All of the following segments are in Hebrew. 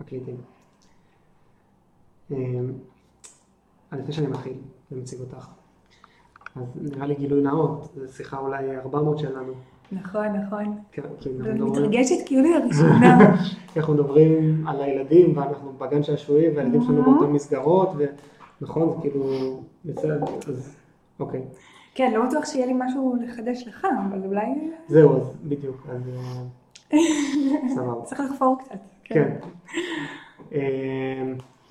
מקליטים. אמ, אז לפני שאני מתחיל ומציג אותך, אז נראה לי גילוי נאות, זו שיחה אולי 400 שלנו. נכון, נכון. כן, ואני מדברים- מתרגשת כאילו הראשונה. אנחנו מדברים על הילדים, ואנחנו בגן שעשועים, והילדים שלנו אה. באותן מסגרות, ונכון, זה כאילו, בסדר, אז אוקיי. כן, לא בטוח שיהיה לי משהו לחדש לך, אבל אולי זהו, אז בדיוק, אז אה, סבבה. צריך לחפור קצת. כן. אמ,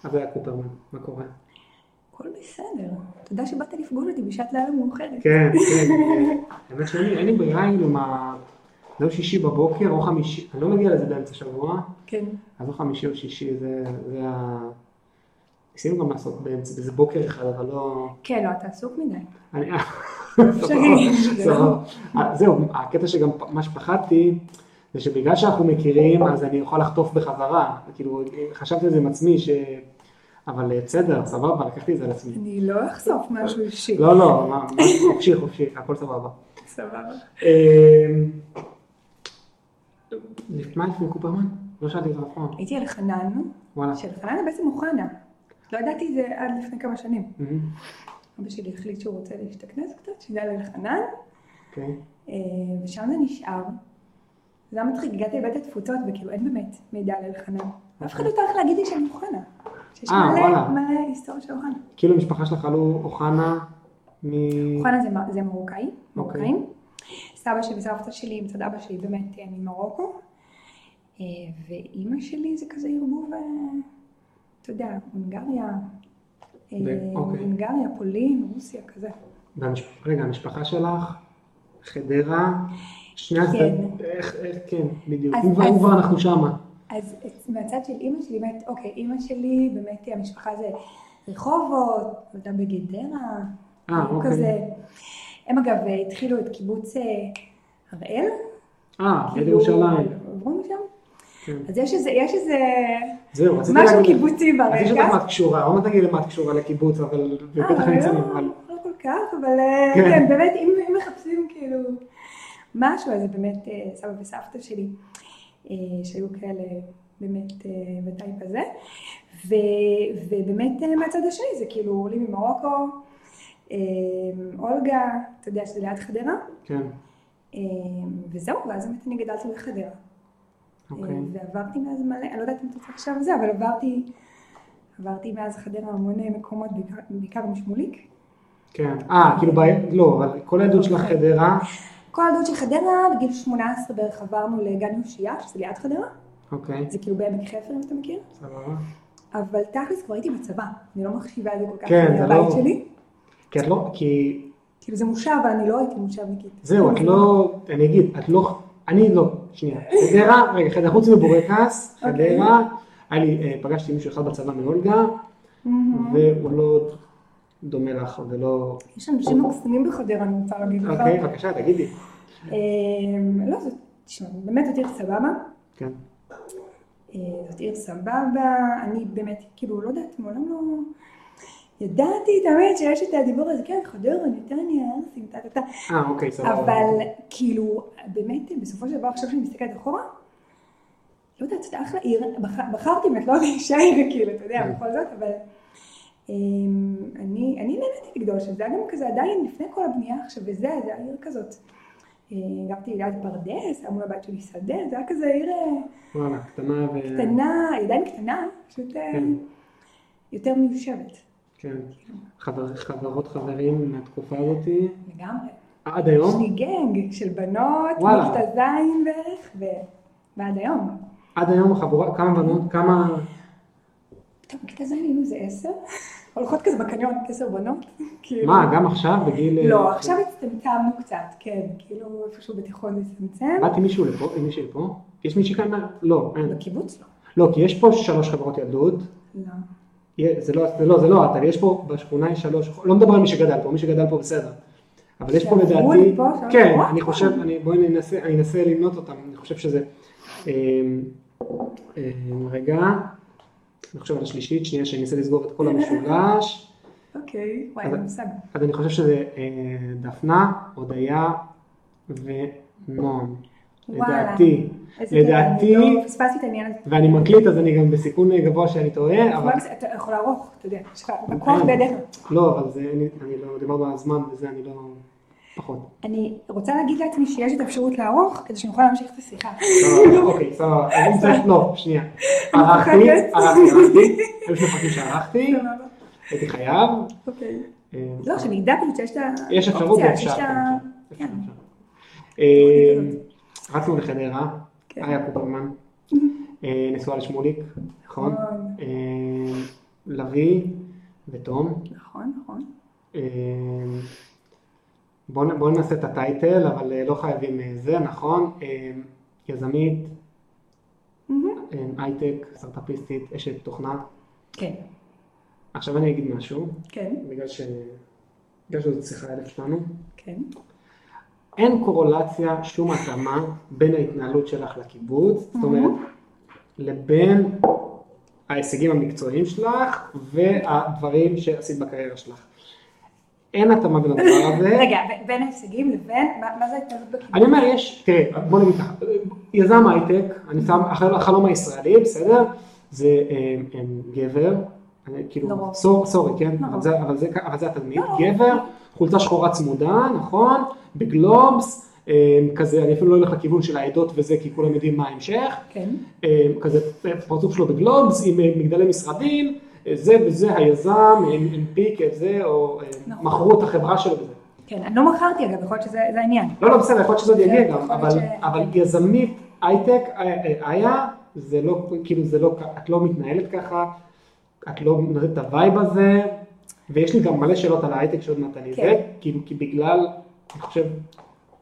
אז היה קופרמן, מה קורה? הכל בסדר. תודה שבאת לפגוש אותי בשעת לילה מאוחרת. כן, כן. אה, האמת שאין לי- ברירה, כאילו, מה... לא שישי בבוקר או חמישי, אני לא מגיע לזה באמצע שבוע, כן. אז לא חמישי או שישי, זה זה ה... ניסינו גם לעשות באמצע, באיזה בוקר אחד, אבל לא... כן, לא, אתה עסוק מדי. אני... סבבה. אה, זהו, הקטע שגם מה שפחדתי, זה שבגלל שאנחנו מכירים, אז אני אוכל לחטוף בחזרה. כאילו, חשבתי על זה עם עצמי, ש... אבל אה, בסדר, סבבה, לקחתי את זה על עצמי. אני לא אחשוף משהו אישי. לא, לא, חופשי, חופשי, הכל סבבה. סבבה. אמ, מה לפני קופרמן? לא שאלתי את זה פעם. הייתי על חנן, וואלה. שחנן זה בעצם אוחנה. לא ידעתי את זה עד לפני כמה שנים. אבא שלי החליט שהוא רוצה להשתכנז קצת, שזה על חנן, אוקיי. אה, ושם זה נשאר. זה היה מצחיק, הגעתי לבית התפוצות וכאילו אין באמת מידע על אלחנן. אף אחד לא טרח להגיד לי שאני אוחנה. שיש אה, מלא. מלא היסטוריה של אוחנה. כאילו המשפחה שלך עלו אוחנה מ... אוחנה זה זה מרוקאי, מרוקאים. סבא שלי וסבתא שלי מצד אבא שלי באמת אה, ממרוקו. אה, ואימא שלי זה כזה ערבוב, אתה יודע, הונגריה, אוקיי. הונגריה, פולין, רוסיה, כזה. רגע, המשפחה שלך, חדרה, שני כן. הצדדים, איך, איך, כן, בדיוק. אם כבר- אז- אם כבר אנחנו שמה. אז מהצד של אימא שלי, באמת, אוקיי, אימא שלי, באמת המשפחה זה רחובות, נולדה בגדרה, אה, משהו אוקיי. כזה. הם אגב התחילו את קיבוץ אה, הראל. אה, יד כאילו, ירושלים. עברו משם? כן. אז יש איזה, יש איזה זהו, רציתי משהו קיבוצי אז יש לך. מה את קשורה, עוד מעט תגידי למה את קשורה לקיבוץ, אבל בטח אני אציין, אבל... לא כל כך, אבל אה, כן. כן, באמת, אם מחפשים כאילו משהו, אז זה באמת אה, סבא וסבתא שלי, אה, שהיו כאלה באמת אה, בטייפ הזה. ו- ובאמת מהצד השני זה כאילו עולים ממרוקו, אולגה, אתה יודע שזה ליד חדרה, כן, וזהו, ואז באמת אני גדלתי בחדרה. אוקיי. ועברתי מאז מלא, אני לא יודעת אם אתה רוצה עכשיו זה, אבל עברתי, עברתי מאז חדרה המון מקומות, בעיקר- משמוליק. כן. אה, כאילו, לא, אבל כל העדות שלך אוקיי. חדרה, כל הילדות של חדרה, בגיל 18 בערך עברנו לגן יושייה, שזה ליד חדרה, אוקיי, זה כאילו בעמק חפר אם אתה מכיר, סבבה. אבל תכלס כבר הייתי בצבא, אני לא מחשיבה את זה כל כך כן, זה מהבית לא- שלי, כי את לא, כי כאילו זה מושב, אבל אני לא הייתי מושבניקית. זהו, את לא, אני אגיד, את לא, אני לא, שנייה, חדרה, רגע, חדרה, חוץ מבורקס, אוקיי. חדרה, היה לי, אה, פגשתי מישהו אחד בצבא מאולגה. והוא לא דומה לך, ולא, יש אנשים מקסימים בחדרה, אני רוצה להגיד לך. אוקיי, בבקשה, תגידי. אמ, לא, זאת, תשמע, באמת זאת עיר סבבה. כן, אה, זאת עיר סבבה, אני באמת, כאילו, לא יודעת, מעולם לא... ידעתי תמיד שיש את הדיבור הזה, כן, חדרה, נתניה, ערסים, טה טה טה, אה, אוקיי, סבבה. אבל כאילו, באמת, בסופו של דבר, עכשיו שאני מסתכלת אחורה, לא יודעת, זאת אחלה עיר, בח- בחרתי באמת לא להישאר, כאילו, אתה יודע, כן. בכל זאת, אבל אני אני נהניתי לגדול שם, זה היה גם כזה עדיין לפני כל הבנייה עכשיו, וזה, זה היה עיר כזאת. אה, גרתי ליד פרדס, היה מול הבית שלי שדה, זה היה כזה עיר אה, וואלה, קטנה ו... קטנה, עדיין קטנה, פשוט אה, כן. יותר מיושבת. כן. חבר- חברות חברים מהתקופה הזאתי, לגמרי. עד היום? יש לי גנג של בנות. מכיתה ז' בערך, ו- ועד היום. עד היום החבורה, כמה בנות, כמה... טוב, מכיתה ז' היינו איזה עשר, הולכות כזה בקניון, עשר בנות. כאילו. מה, גם עכשיו, בגיל... אה, לא, עכשיו הצטמצמנו קצת, כן, כאילו איפשהו בתיכון הצטמצם. באתי מישהו לפה, מישהי לפה? יש מישהי כאן? לא, אין. בקיבוץ לא. לא, כי יש פה שלוש חברות ילדות. לא. זה לא, זה לא, זה לא את, אבל יש פה בשכונה יש שלוש, לא מדבר על מי שגדל פה, מי שגדל פה בסדר. אבל יש פה לדעתי, כן? אני חושב, בואי ננסה, אני אנסה למנות אותם, אני חושב שזה, אמ, אמ, רגע, אני חושב על השלישית, שנייה שאני אנסה לסגור את כל המשולש, אוקיי, וואי, מושג. אז אני חושב שזה אה, דפנה, הודיה ונועם. לדעתי, לדעתי- לא פספסתי את העניין הזה. ואני מקליט אז אני גם בסיכון גבוה שאני טועה, אבל... אתה יכול לערוך, אתה יודע, יש לך בכוח בידיך. לא, אבל זה, אני לא, דיברנו על הזמן וזה, אני לא... פחות. אני רוצה להגיד לעצמי שיש את האפשרות לערוך, כדי שנוכל להמשיך את השיחה. אוקיי, סבבה. אם צריך, לא, שנייה. ערכתי. ערכתי, ערכתי. היו שני פרקים שערכתי. הייתי חייב. אוקיי. אה, לא, שנדע פשוט שיש את ה... יש אפשרות ואפשר. ה- כן, כן. אפשר. אה, רצנו לחדרה, כן. איה קופרמן, אה, נשואה לשמוליק, נכון? נכון. לביא ותום. נכון, נכון. בואו בואו נעשה את הטייטל, אבל אה, לא חייבים אה, זה, נכון? אה, יזמית, הייטק, סטארט-אפיסטית, אשת תוכנה. כן, עכשיו אני אגיד משהו, כן, בגלל ש... בגלל שזאת שיחה אלף שלנו. כן. אין קורולציה, שום התאמה בין ההתנהלות שלך לקיבוץ, זאת אומרת, לבין ההישגים המקצועיים שלך והדברים שעשית בקריירה שלך. אין התאמה בין הדבר הזה. רגע, בין ההישגים לבין, מה זה ההתנהלות בקיבוץ? אני אומר, יש, תראה, בוא נגיד ככה, יזם הייטק, אני שם, החל- החלום הישראלי, בסדר? זה אה, אה, גבר, אני, כאילו. סור, סורי, כן? לרוב. אבל זה, התדמית, לא. גבר, חולצה שחורה צמודה, נכון? בגלובס, אה, כזה, אני אפילו לא אלך לכיוון של העדות וזה, כי כולם יודעים מה ההמשך. כן, אה, כזה פרצוף שלו בגלובס עם אה, מגדלי משרדים, אה, זה וזה היזם, הנפיק את זה, או אה, נכון. מכרו את החברה שלו בזה. כן. אני לא מכרתי אגב, יכול להיות שזה זה העניין. לא, לא, בסדר, יכול להיות שזה עוד יגיע כן, גם, יכול אבל, ש- אבל יזמית הייטק, אה, אה, היה, זה לא, כאילו זה לא, את לא מתנהלת ככה, את לא נותנת את ה vibe הזה, ויש לי גם מלא שאלות על ההייטק שעוד מעט אני כן. זה, כאילו, כי בגלל, אני חושב,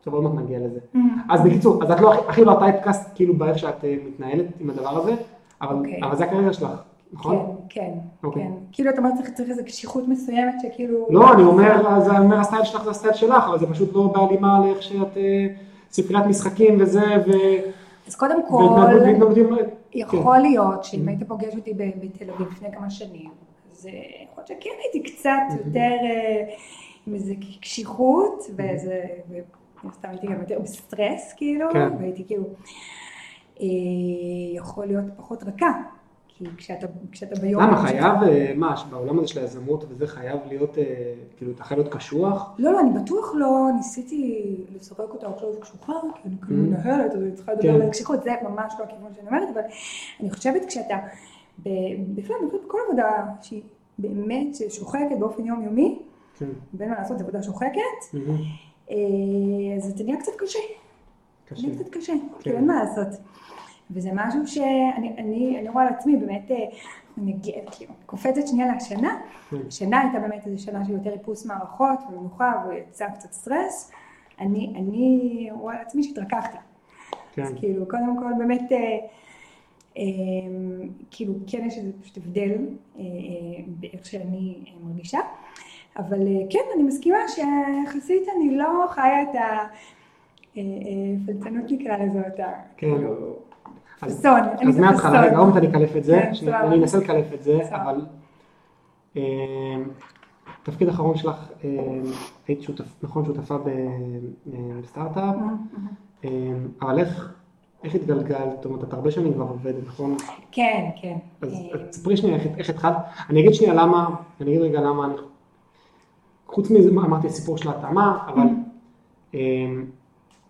טוב, עוד מעט נגיע לזה. Mm. אז בקיצור, אז את לא, הכי- לא ה typecast, כאילו, באיך שאת מתנהלת עם הדבר הזה, אבל, אוקיי. אבל זה הקריירה שלך, נכון? כן, כן, אוקיי. כן. כאילו אתה אומר צריך איזו קשיחות מסוימת שכאילו... לא, אני אומר, זה, אני אומר, ה style שלך זה ה style שלך, אבל זה פשוט לא בהלימה לאיך שאת אה, ספריית משחקים וזה, ו... אז קודם כל, עם... יכול להיות שאם היית פוגש אותי בתל אביב לפני כמה שנים, אז אה, יכול להיות שכן הייתי קצת יותר אה, עם איזה קשיחות, ואיזה, ומן הסתם הייתי גם יותר בסטרס כאילו, כן. והייתי כאילו, יכול להיות פחות רכה, כי כשאתה, כשאתה ביום... למה חייב, אה, מה, בעולם הזה של היזמות וזה חייב להיות, אה, כאילו, אתה חייב להיות קשוח? לא, לא, אני בטוח לא ניסיתי לסרק אותה עכשיו קשוחה, כי אני כאילו Mm. מנהלת, אז אני צריכה לדבר כן. על קשיחות, זה ממש לא הכיוון שאני אומרת, אבל אני חושבת כשאתה, בכלל, בכל עבודה שהיא באמת שוחקת באופן יומיומי, כן. בין מה לעשות, זו עבודה שוחקת, מהמם. אה, אז זה נהיה קצת קשה, קשה. נהיה קצת קשה, כן. כאילו אין מה לעשות. וזה משהו שאני אני, אני רואה על עצמי, באמת, אה, אני נגיע- כאילו, קופצת שנייה לשנה, כן. השנה הייתה באמת איזו שנה של יותר איפוס מערכות ומנוחה ויצא קצת סטרס. אני, אני רואה על עצמי שהתרככתי. כן. אז כאילו, קודם כל באמת, אה, אה, כאילו, כן יש איזה פשוט הבדל אה, אה, באיך שאני אה, מרגישה. אבל אה, כן, אני מסכימה שיחסית אני לא חיה את הפלצנות נקרא לזה, את ה... כן. כאילו, אז- מההתחלה. רגע, עוד מעט אני אקלף את זה, כן. אני אנסה לקלף את זה. אבל אה, תפקיד אחרון שלך, אה, היית שותף, נכון, שותפה אה, בסטארט-אפ, אבל איך, איך התגלגלת, זאת אומרת, את הרבה שנים כבר עובדת, נכון? כן, כן. אז תספרי שנייה איך, איך התחלת, אני אגיד שנייה למה, אני אגיד רגע למה אני, חוץ מזה אמרתי הסיפור של ההתאמה, אבל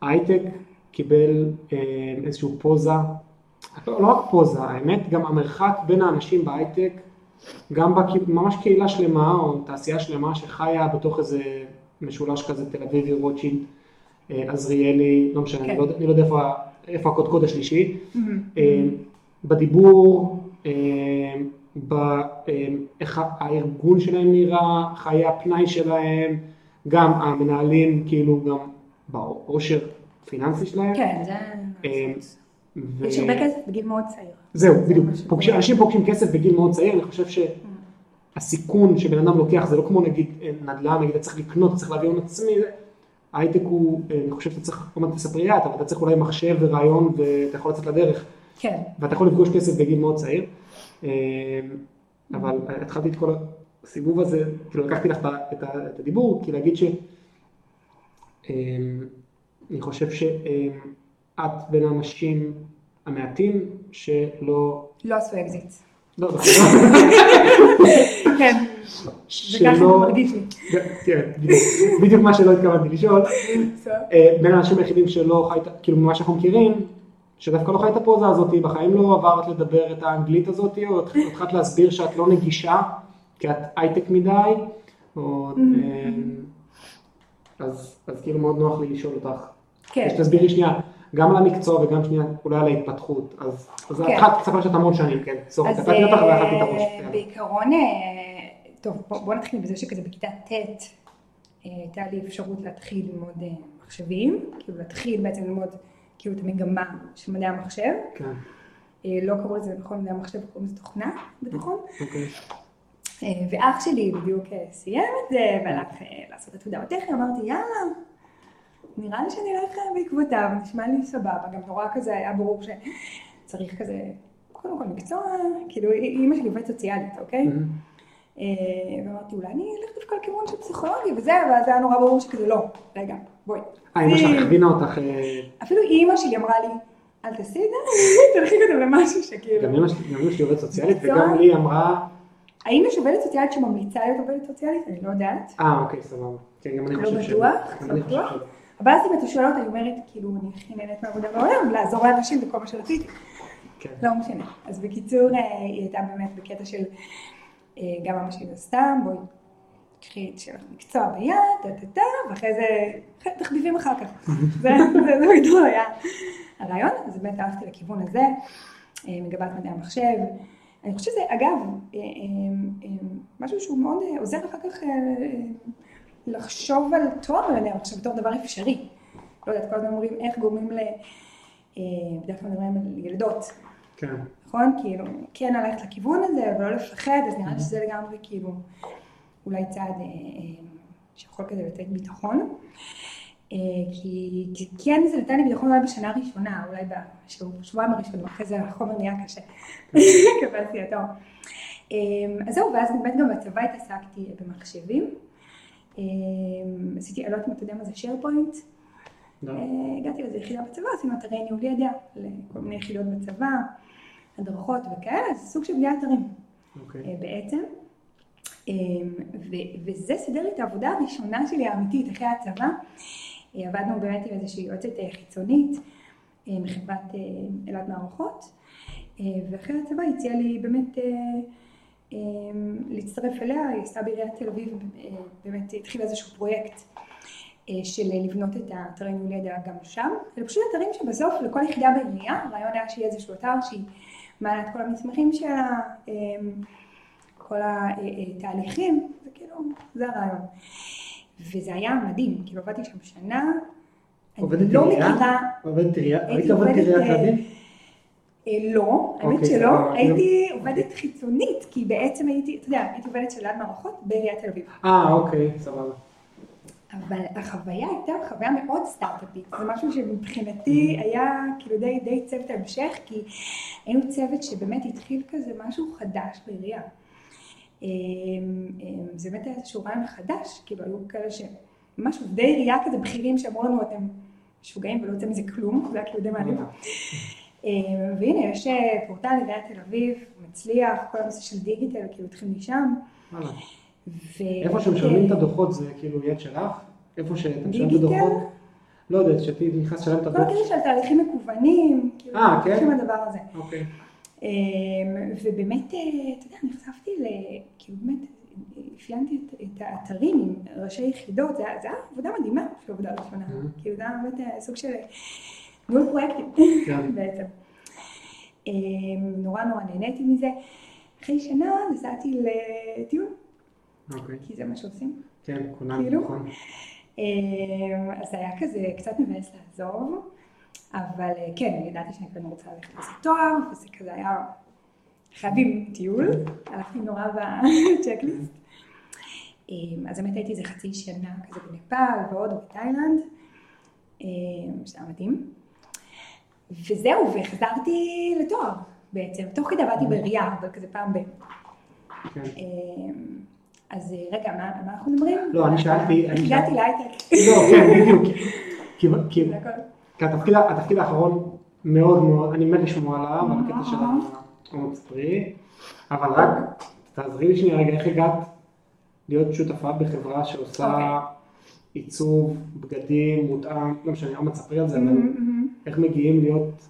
הייטק קיבל איזשהו פוזה, לא, לא רק פוזה, האמת גם המרחק בין האנשים בהייטק, גם בק... ממש קהילה שלמה או תעשייה שלמה שחיה בתוך איזה משולש כזה תל אביבי, רוטשילד, אה, עזריאלי, לא משנה, כן. אני לא אני לא יודע איפה, איפה הקודקוד השלישי. מהמם. אה, בדיבור, אה, באיך הארגון שלהם נראה, חיי הפנאי שלהם, גם המנהלים כאילו גם בעושר פיננסי שלהם. כן, זה... ו- יש הרבה כסף בגיל מאוד צעיר. זהו, בדיוק. פוגשים- אנשים פוגשים כסף בגיל מאוד צעיר, אני חושב שהסיכון שבן אדם לוקח זה לא כמו נגיד אה, נדל"ן, נגיד אתה צריך לקנות, אתה צריך להביא הון עצמי, זה- הייטק הוא, אה, אני חושב שאתה צריך, לא מעט תספריית, אבל אתה צריך אולי מחשב ורעיון ואתה יכול לצאת לדרך. כן. ואתה יכול לפגוש כסף בגיל מאוד צעיר. אה, אבל התחלתי את כל הסיבוב הזה, כאילו לקחתי לך את את את הדיבור, כי להגיד ש... אני חושב את בין האנשים המעטים שלא... לא עשו אקזיט. לא, לא, כן, זה שלא... מרגיש לי. תראה, בדיוק- מה שלא התכוונתי לשאול. אה, בין האנשים היחידים שלא חי, את- כאילו ממה שאנחנו מכירים, שדווקא לא חי את הפוזה הזאת, בחיים לא עברת לדבר את האנגלית הזאת, או התחלת להסביר שאת לא נגישה, כי את הייטק מדי, או... אה, אז, אז כאילו מאוד נוח לי לשאול אותך. כן. שתסבירי שנייה, גם על המקצוע וגם שנייה אולי על ההתפתחות. אז, אז כן. התחלת לספר שאת המון שנים, כן. סורי, אז קטעתי אותך אה, ואכלתי את הראש. יאללה. בעיקרון, אה, טוב, בוא בוא נתחיל בזה שכזה בכיתה ט' אה, הייתה לי אפשרות להתחיל ללמוד מחשבים, כאילו להתחיל בעצם ללמוד כאילו את המגמה של מדעי המחשב. כן, לא קראו לזה נכון מדעי המחשב, קוראים לזה תוכנה בתיכון. אוקיי. ואח שלי בדיוק סיים את זה והלך לעשות את תעודה בטכני, אמרתי יאללה, נראה לי שאני אלך בעקבותיו, נשמע לי סבבה, גם נורא כזה היה ברור שצריך כזה, קודם כל מקצוע, כאילו אימא שלי עובדת סוציאלית, אוקיי? אה, ואמרתי אולי אני אלך דווקא לכיוון של פסיכולוגיה וזה, ואז היה נורא ברור שכזה לא, רגע, בואי. אה, אמא שלך הכווינה אותך, אה, אפילו אימא שלי אמרה לי, אל תעשי את זה, תלכי כזה למשהו שכאילו. גם אמא שלי עובדת סוציאלית? וגם לי אמרה, האם יש עובדת סוציאלית שממליצה להיות עובדת סוציאלית? אני לא יודעת. אה, אוקיי, סבבה. כן, גם אני לא חושב ש... בטוח? לא אני חושב בטוח? אבל אז אם אתה שואל אותה, אני אומרת, כאילו, אני הכי נהנית מהעבודה בעולם, לעזור לאנשים וכל מה שרציתי. כן. לא משנה. אז בקיצור, אה, היא הייתה באמת בקטע של, אה, גם אמא שלי סתם, בואי, קחי את שלך מקצוע ביד, טה טה טה, ואחרי זה, תחביבים אחר כך. זה בגדול היה הרעיון, אז באמת הלכתי לכיוון הזה, אה, מגבת מדעי המחשב. אני חושבת שזה, אגב, משהו שהוא מאוד עוזר אחר כך לחשוב על תואר במדעי המחשב בתור דבר אפשרי. לא יודעת, כל הזמן אומרים איך גורמים ל... אה, בדרך כלל מדברים על ילדות, כן. נכון? כאילו, כן ללכת לכיוון הזה, ולא לפחד, אז נראה לי שזה לגמרי כאילו, אולי צעד אה, אה, שיכול כזה לתת ביטחון. אה, כי, כי כן זה נתן לי ביטחון אולי בשנה הראשונה, אולי בשבועיים הראשונים, אחרי זה החומר נהיה קשה. קבלתי אותו. אה, אז זהו, ואז באמת גם בצבא התעסקתי במחשבים. אה, עשיתי, אני לא יודעת אם אתה יודע מה זה. אה, הגעתי לאיזו יחידה בצבא, עשינו אתרי ניהול ידע לכל מיני יחידות בצבא, הדרכות וכאלה, זה סוג של בניית אתרים אוקיי. אה, בעצם. ו- וזה סידר לי את העבודה הראשונה שלי האמיתית אחרי הצבא. אה, עבדנו באמת עם איזושהי יועצת אה, חיצונית מחברת אלעד מערכות, ואחרי הצבא הציעה לי באמת להצטרף אליה, היא עשתה בעיריית תל אביב, אה, באמת התחילה איזשהו פרויקט אה, של לבנות את האתרי ניהול ידע גם שם. אלה פשוט אתרים שבסוף לכל יחידה בעירייה, הרעיון היה שיהיה איזשהו אתר שהיא מעלה את כל המסמכים שלה, אה, כל התהליכים, זה כאילו, זה הרעיון. וזה היה מדהים, כאילו עבדתי שם שנה, אני לא עירייה? מכירה, עובדת עירייה? היית עובדת עיריית אה, תל אביב? אה, לא, האמת אוקיי, שלא, סבבה. הייתי. עובדת חיצונית, כי בעצם הייתי, אתה יודע, הייתי עובדת של ליד מערכות בעיריית תל אביב. אה, אוקיי, סבבה. אבל החוויה הייתה חוויה מאוד סטארט-אפית, זה משהו שמבחינתי היה כאילו די, די צוות ההמשך, כי היינו צוות שבאמת התחיל כזה משהו חדש בעירייה. אמ, אמ, זה באמת היה איזשהו רעיון חדש, כאילו היו כאלה שממש עובדי עירייה כזה בכירים שאמרו לנו אתם משוגעים ולא יוצא מזה כלום, זה היה כאילו די מעניין. אמ, והנה יש אה, פורטל עיריית תל אביב, מצליח, כל הנושא של דיגיטל כאילו התחיל משם. ו- איפה שמשלמים את הדוחות זה כאילו יד שלך? איפה שאתם משלמים את? הדוחות? לא יודעת, כשאתי נכנס לשלם את כל הדוח. הקטע של תהליכים מקוונים, כאילו, אה, כן? הולכים לדבר הזה. אוקיי. אמ, ובאמת, אה, אתה יודע, נחשפתי ל... כאילו באמת, אפיינתי את, את האתרים עם ראשי יחידות, זה היה עבודה מדהימה עבודה ראשונה. כאילו זה היה באמת סוג של ניהול פרויקטים כן. בעצם. אמ, נורא נורא נהניתי מזה. אחרי שנה נסעתי לטיול, אוקיי. כי זה מה שעושים. כן, כונן, כאילו? נכון. אמ, אז היה כזה קצת מבאס לעזוב, אבל אה, כן, ידעתי שאני כן רוצה ללכת לעשות תואר, וזה כזה היה חייבים טיול, הלכתי נורא בצ'קליסט. אמ, אז באמת הייתי איזה חצי שנה כזה בנפאל והודו ובתאילנד, אמ, שזה היה מדהים. וזהו, וחזרתי לתואר בעצם, תוך כדי עבדתי בעירייה, אבל כזה פעם ב... כן. אמ, אז אה, רגע, מה מה אנחנו מדברים? לא, אני שאלתי- אני הגעתי להייטק. לא, כן, בדיוק. כי- התפקיד, האחרון מאוד מאוד, אני מת לשמוע עליו, על הקטע של ספרי, אבל רק תעזרי לי שנייה רגע, איך הגעת להיות שותפה בחברה שעושה אוקיי. עיצוב, בגדים, מותאם, לא משנה, עוד מעט תספרי על זה, אבל מהמם, מהמם. איך מגיעים להיות,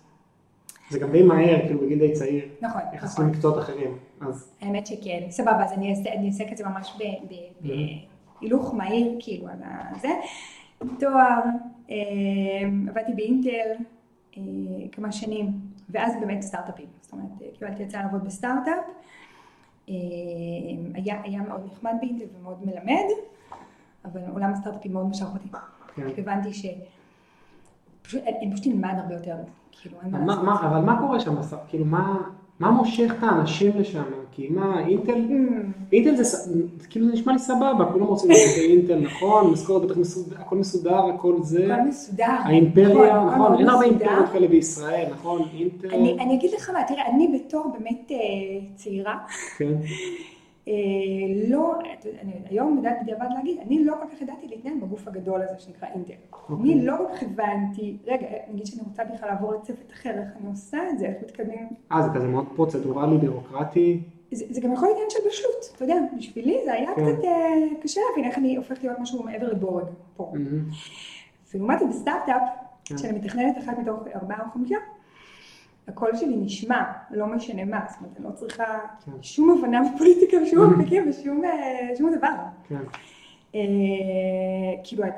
זה גם די מהר, כאילו בגיל די צעיר, נכון, יחסים נכון. למקצועות אחרים, אז האמת שכן, סבבה, אז אני אעשה, אני את זה ממש ב- בהילוך מהיר, כאילו, על הזה. תואר, אה, עבדתי באינטל אה, כמה שנים, ואז באמת סטארט-אפים. זאת אומרת, אה, קיבלתי הצעה לעבוד בסטארט-אפ. היה, היה מאוד נחמד באינטל ומאוד מלמד, אבל עולם הסטארט-אפים מאוד משך אותי. כן. הבנתי ש... פשוט, אני פשוט נלמד הרבה יותר, כאילו, אין מה לעשות. מה, אבל מה קורה שם, בסוף? כאילו מה, מה מושך את האנשים לשם? כי מה, אינטל, Mm, אינטל זה, כאילו זה נשמע לי סבבה, כולם רוצים לעשות באינטל, נכון, משכורת בטח מסודר, הכל מסודר, הכל זה, הכל מסודר. האימפריה, נכון, אין הרבה. אימפריות כאלה בישראל, נכון, אינטל, אני, אני אגיד לך מה, תראה, אני בתור באמת אה, צעירה, כן, לא, אתה יודע, אני היום יודעת בדיעבד להגיד, אני לא כל כך ידעתי להתנהל בגוף הגדול הזה שנקרא אינטל. אוקיי. אני לא כל כך הבנתי, רגע, נגיד שאני רוצה בכלל לעבור לצוות אחר, איך אני עושה את זה, איך מתקדמים. אה, זה כזה מאוד פרוצדורלי, בירוקרטי, זה, זה גם יכול להיות עניין של בשלות, אתה יודע, בשבילי זה היה כן. קצת אה, קשה להבין איך אני הופכת להיות משהו מעבר לבורג פה. מהמם. ולעומת זאת בסטארט-אפ, כן. שאני מתכננת אחת מתוך ארבעה או חמישה, הקול שלי נשמע, לא משנה מה, זאת אומרת, אני לא צריכה כן. שום הבנה בפוליטיקה ושום אפיקים ושום אה, שום דבר. כן, אה, כאילו, את-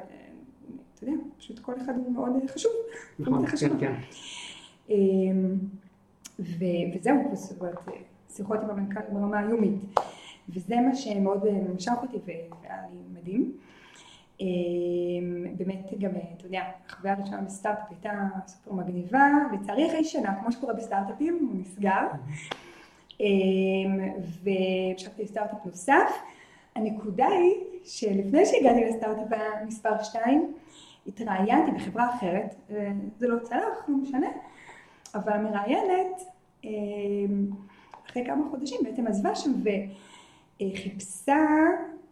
אתה יודע, פשוט כל אחד הוא מאוד אה, חשוב. נכון. כן, כן, אה, ו- וזהו, זאת אומרת, אה, שיחות עם המנכ"ל ברמה היומית. וזה מה שמאוד אה, משך אותי והיה לי מדהים. אה, באמת גם, אתה יודע, החוויה הראשונה בסטארט-אפ הייתה סופר מגניבה, לצערי אחרי שנה, כמו שקורה בסטארט-אפים, הוא נסגר. אה, והמשכתי לסטארט-אפ נוסף. הנקודה היא שלפני שהגעתי לסטארט-אפ מספר 2, התראיינתי בחברה אחרת, אה, זה לא צלח, לא משנה, אבל המראיינת אה, אחרי כמה חודשים בעצם עזבה שם וחיפשה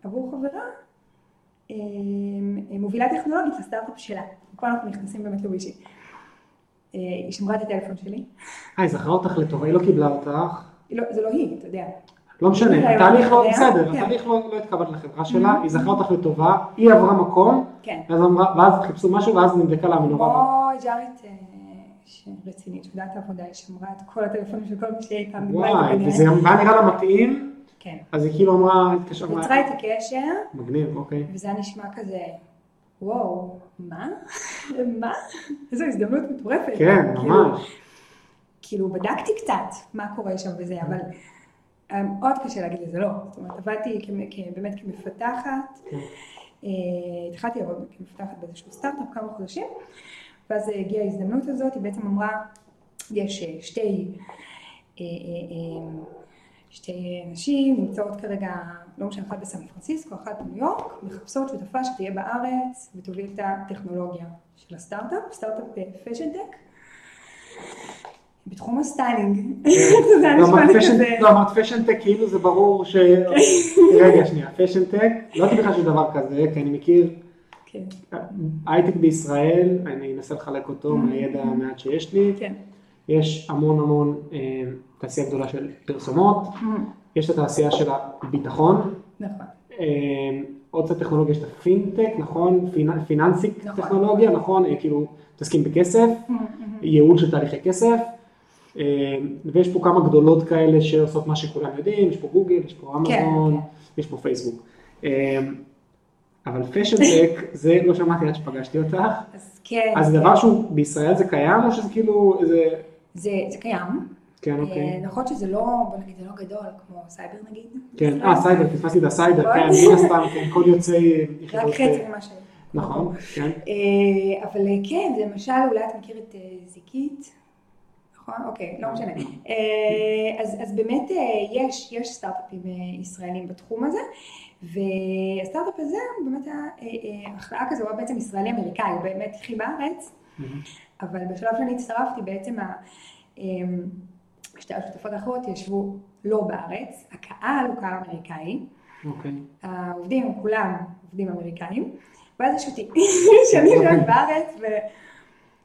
עבור חברה מובילה טכנולוגית לסטארט-אפ שלה. פה אנחנו נכנסים באמת לווישי. אה, היא שמרה את הטלפון שלי. אה, היא זכרה אותך לטובה, היא לא קיבלה אותך, לא, זה לא היא, אתה יודע. לא משנה, אולי התהליך לא, בסדר, כן. התהליך לא לא התקבלת לחברה שלה, היא זכרה אותך לטובה, היא עברה מקום, כן. ואז חיפשו משהו, ואז נדלקה לה המנורה. כמו ג'ארית אה, רצינית, שעובדת העבודה, היא שמרה את כל הטלפונים של כל מי שאי פעם דיברה איתו וואי. וזה היה נראה לה מתאים, כן. אז היא כאילו אמרה, התקשרה, אמרה, יצרה איתי קשר, מגניב, אוקיי. וזה היה נשמע כזה, וואו, מה? מה? איזו הזדמנות מטורפת. כן, כאילו, ממש. כאילו בדקתי קצת מה קורה שם וזה, אבל מאוד קשה להגיד לזה לא. זאת אומרת, עבדתי כ- באמת כמפתחת, כן. אה, התחלתי לעבוד כמפתחת באיזשהו סטארט-אפ כמה חודשים, ואז הגיעה ההזדמנות הזאת, היא בעצם אמרה, יש אה, שתי, אה, שתי נשים, נמצאות כרגע, לא משנה, אחת בסן פרנסיסקו, אחת בניו יורק, מחפשות שותפה שתהיה בארץ ותוביל את הטכנולוגיה של הסטארט-אפ, סטארט-אפ fashion tech. בתחום הסטיילינג, זה היה לא, נשמע לי כזה, לא, אמרת fashion tech, כאילו זה ברור ש... רגע, שנייה, fashion tech, לא הייתי בכלל של דבר כזה, כי אני מכיר כן, הייטק בישראל, אני אנסה לחלק אותו מהידע המעט שיש לי, כן, יש המון המון אה, תעשייה גדולה של פרסומות, יש את התעשייה של הביטחון, נכון, אה, עוד קצת טכנולוגיה, יש את הפינטק, נכון? fin- פיננסיק נכון. טכנולוגיה, נכון? אה, כאילו, מתעסקים בכסף, ייעול של תהליכי כסף, אה, ויש פה כמה גדולות כאלה שעושות מה שכולם יודעים, יש פה גוגל, יש פה אמזון, כן. יש פה פייסבוק. אה, אבל fashion tech, זה לא שמעתי עד שפגשתי אותך, אז כן, אז זה דבר שהוא בישראל זה קיים, או שזה כאילו. זה זה קיים, כן, אה, אוקיי. נכון שזה לא, בוא נגיד, זה לא גדול כמו סייבר נגיד, כן, אה, סייבר, פספסתי את הסייבר, נכון. כן, מן הסתם, כן, כל יוצאי רק יחידות... חצי אה, ממה ש... נכון, כן. אה, אבל כן, למשל, אולי אתה מכיר את זיקית, נכון? אוקיי, לא משנה. אז באמת יש יש סטארט-אפים ישראלים בתחום הזה, והסטארט-אפ הזה הוא באמת היה אה, אה, הכרעה כזו, הוא היה בעצם ישראלי-אמריקאי, הוא באמת התחיל בארץ, אבל בשלב שאני הצטרפתי בעצם ה- אמ, שתי השותפות האחרות ישבו לא בארץ, הקהל הוא קהל אמריקאי, אוקיי. העובדים הם כולם עובדים אמריקאים, ואז יש אותי, שאני יושבת בארץ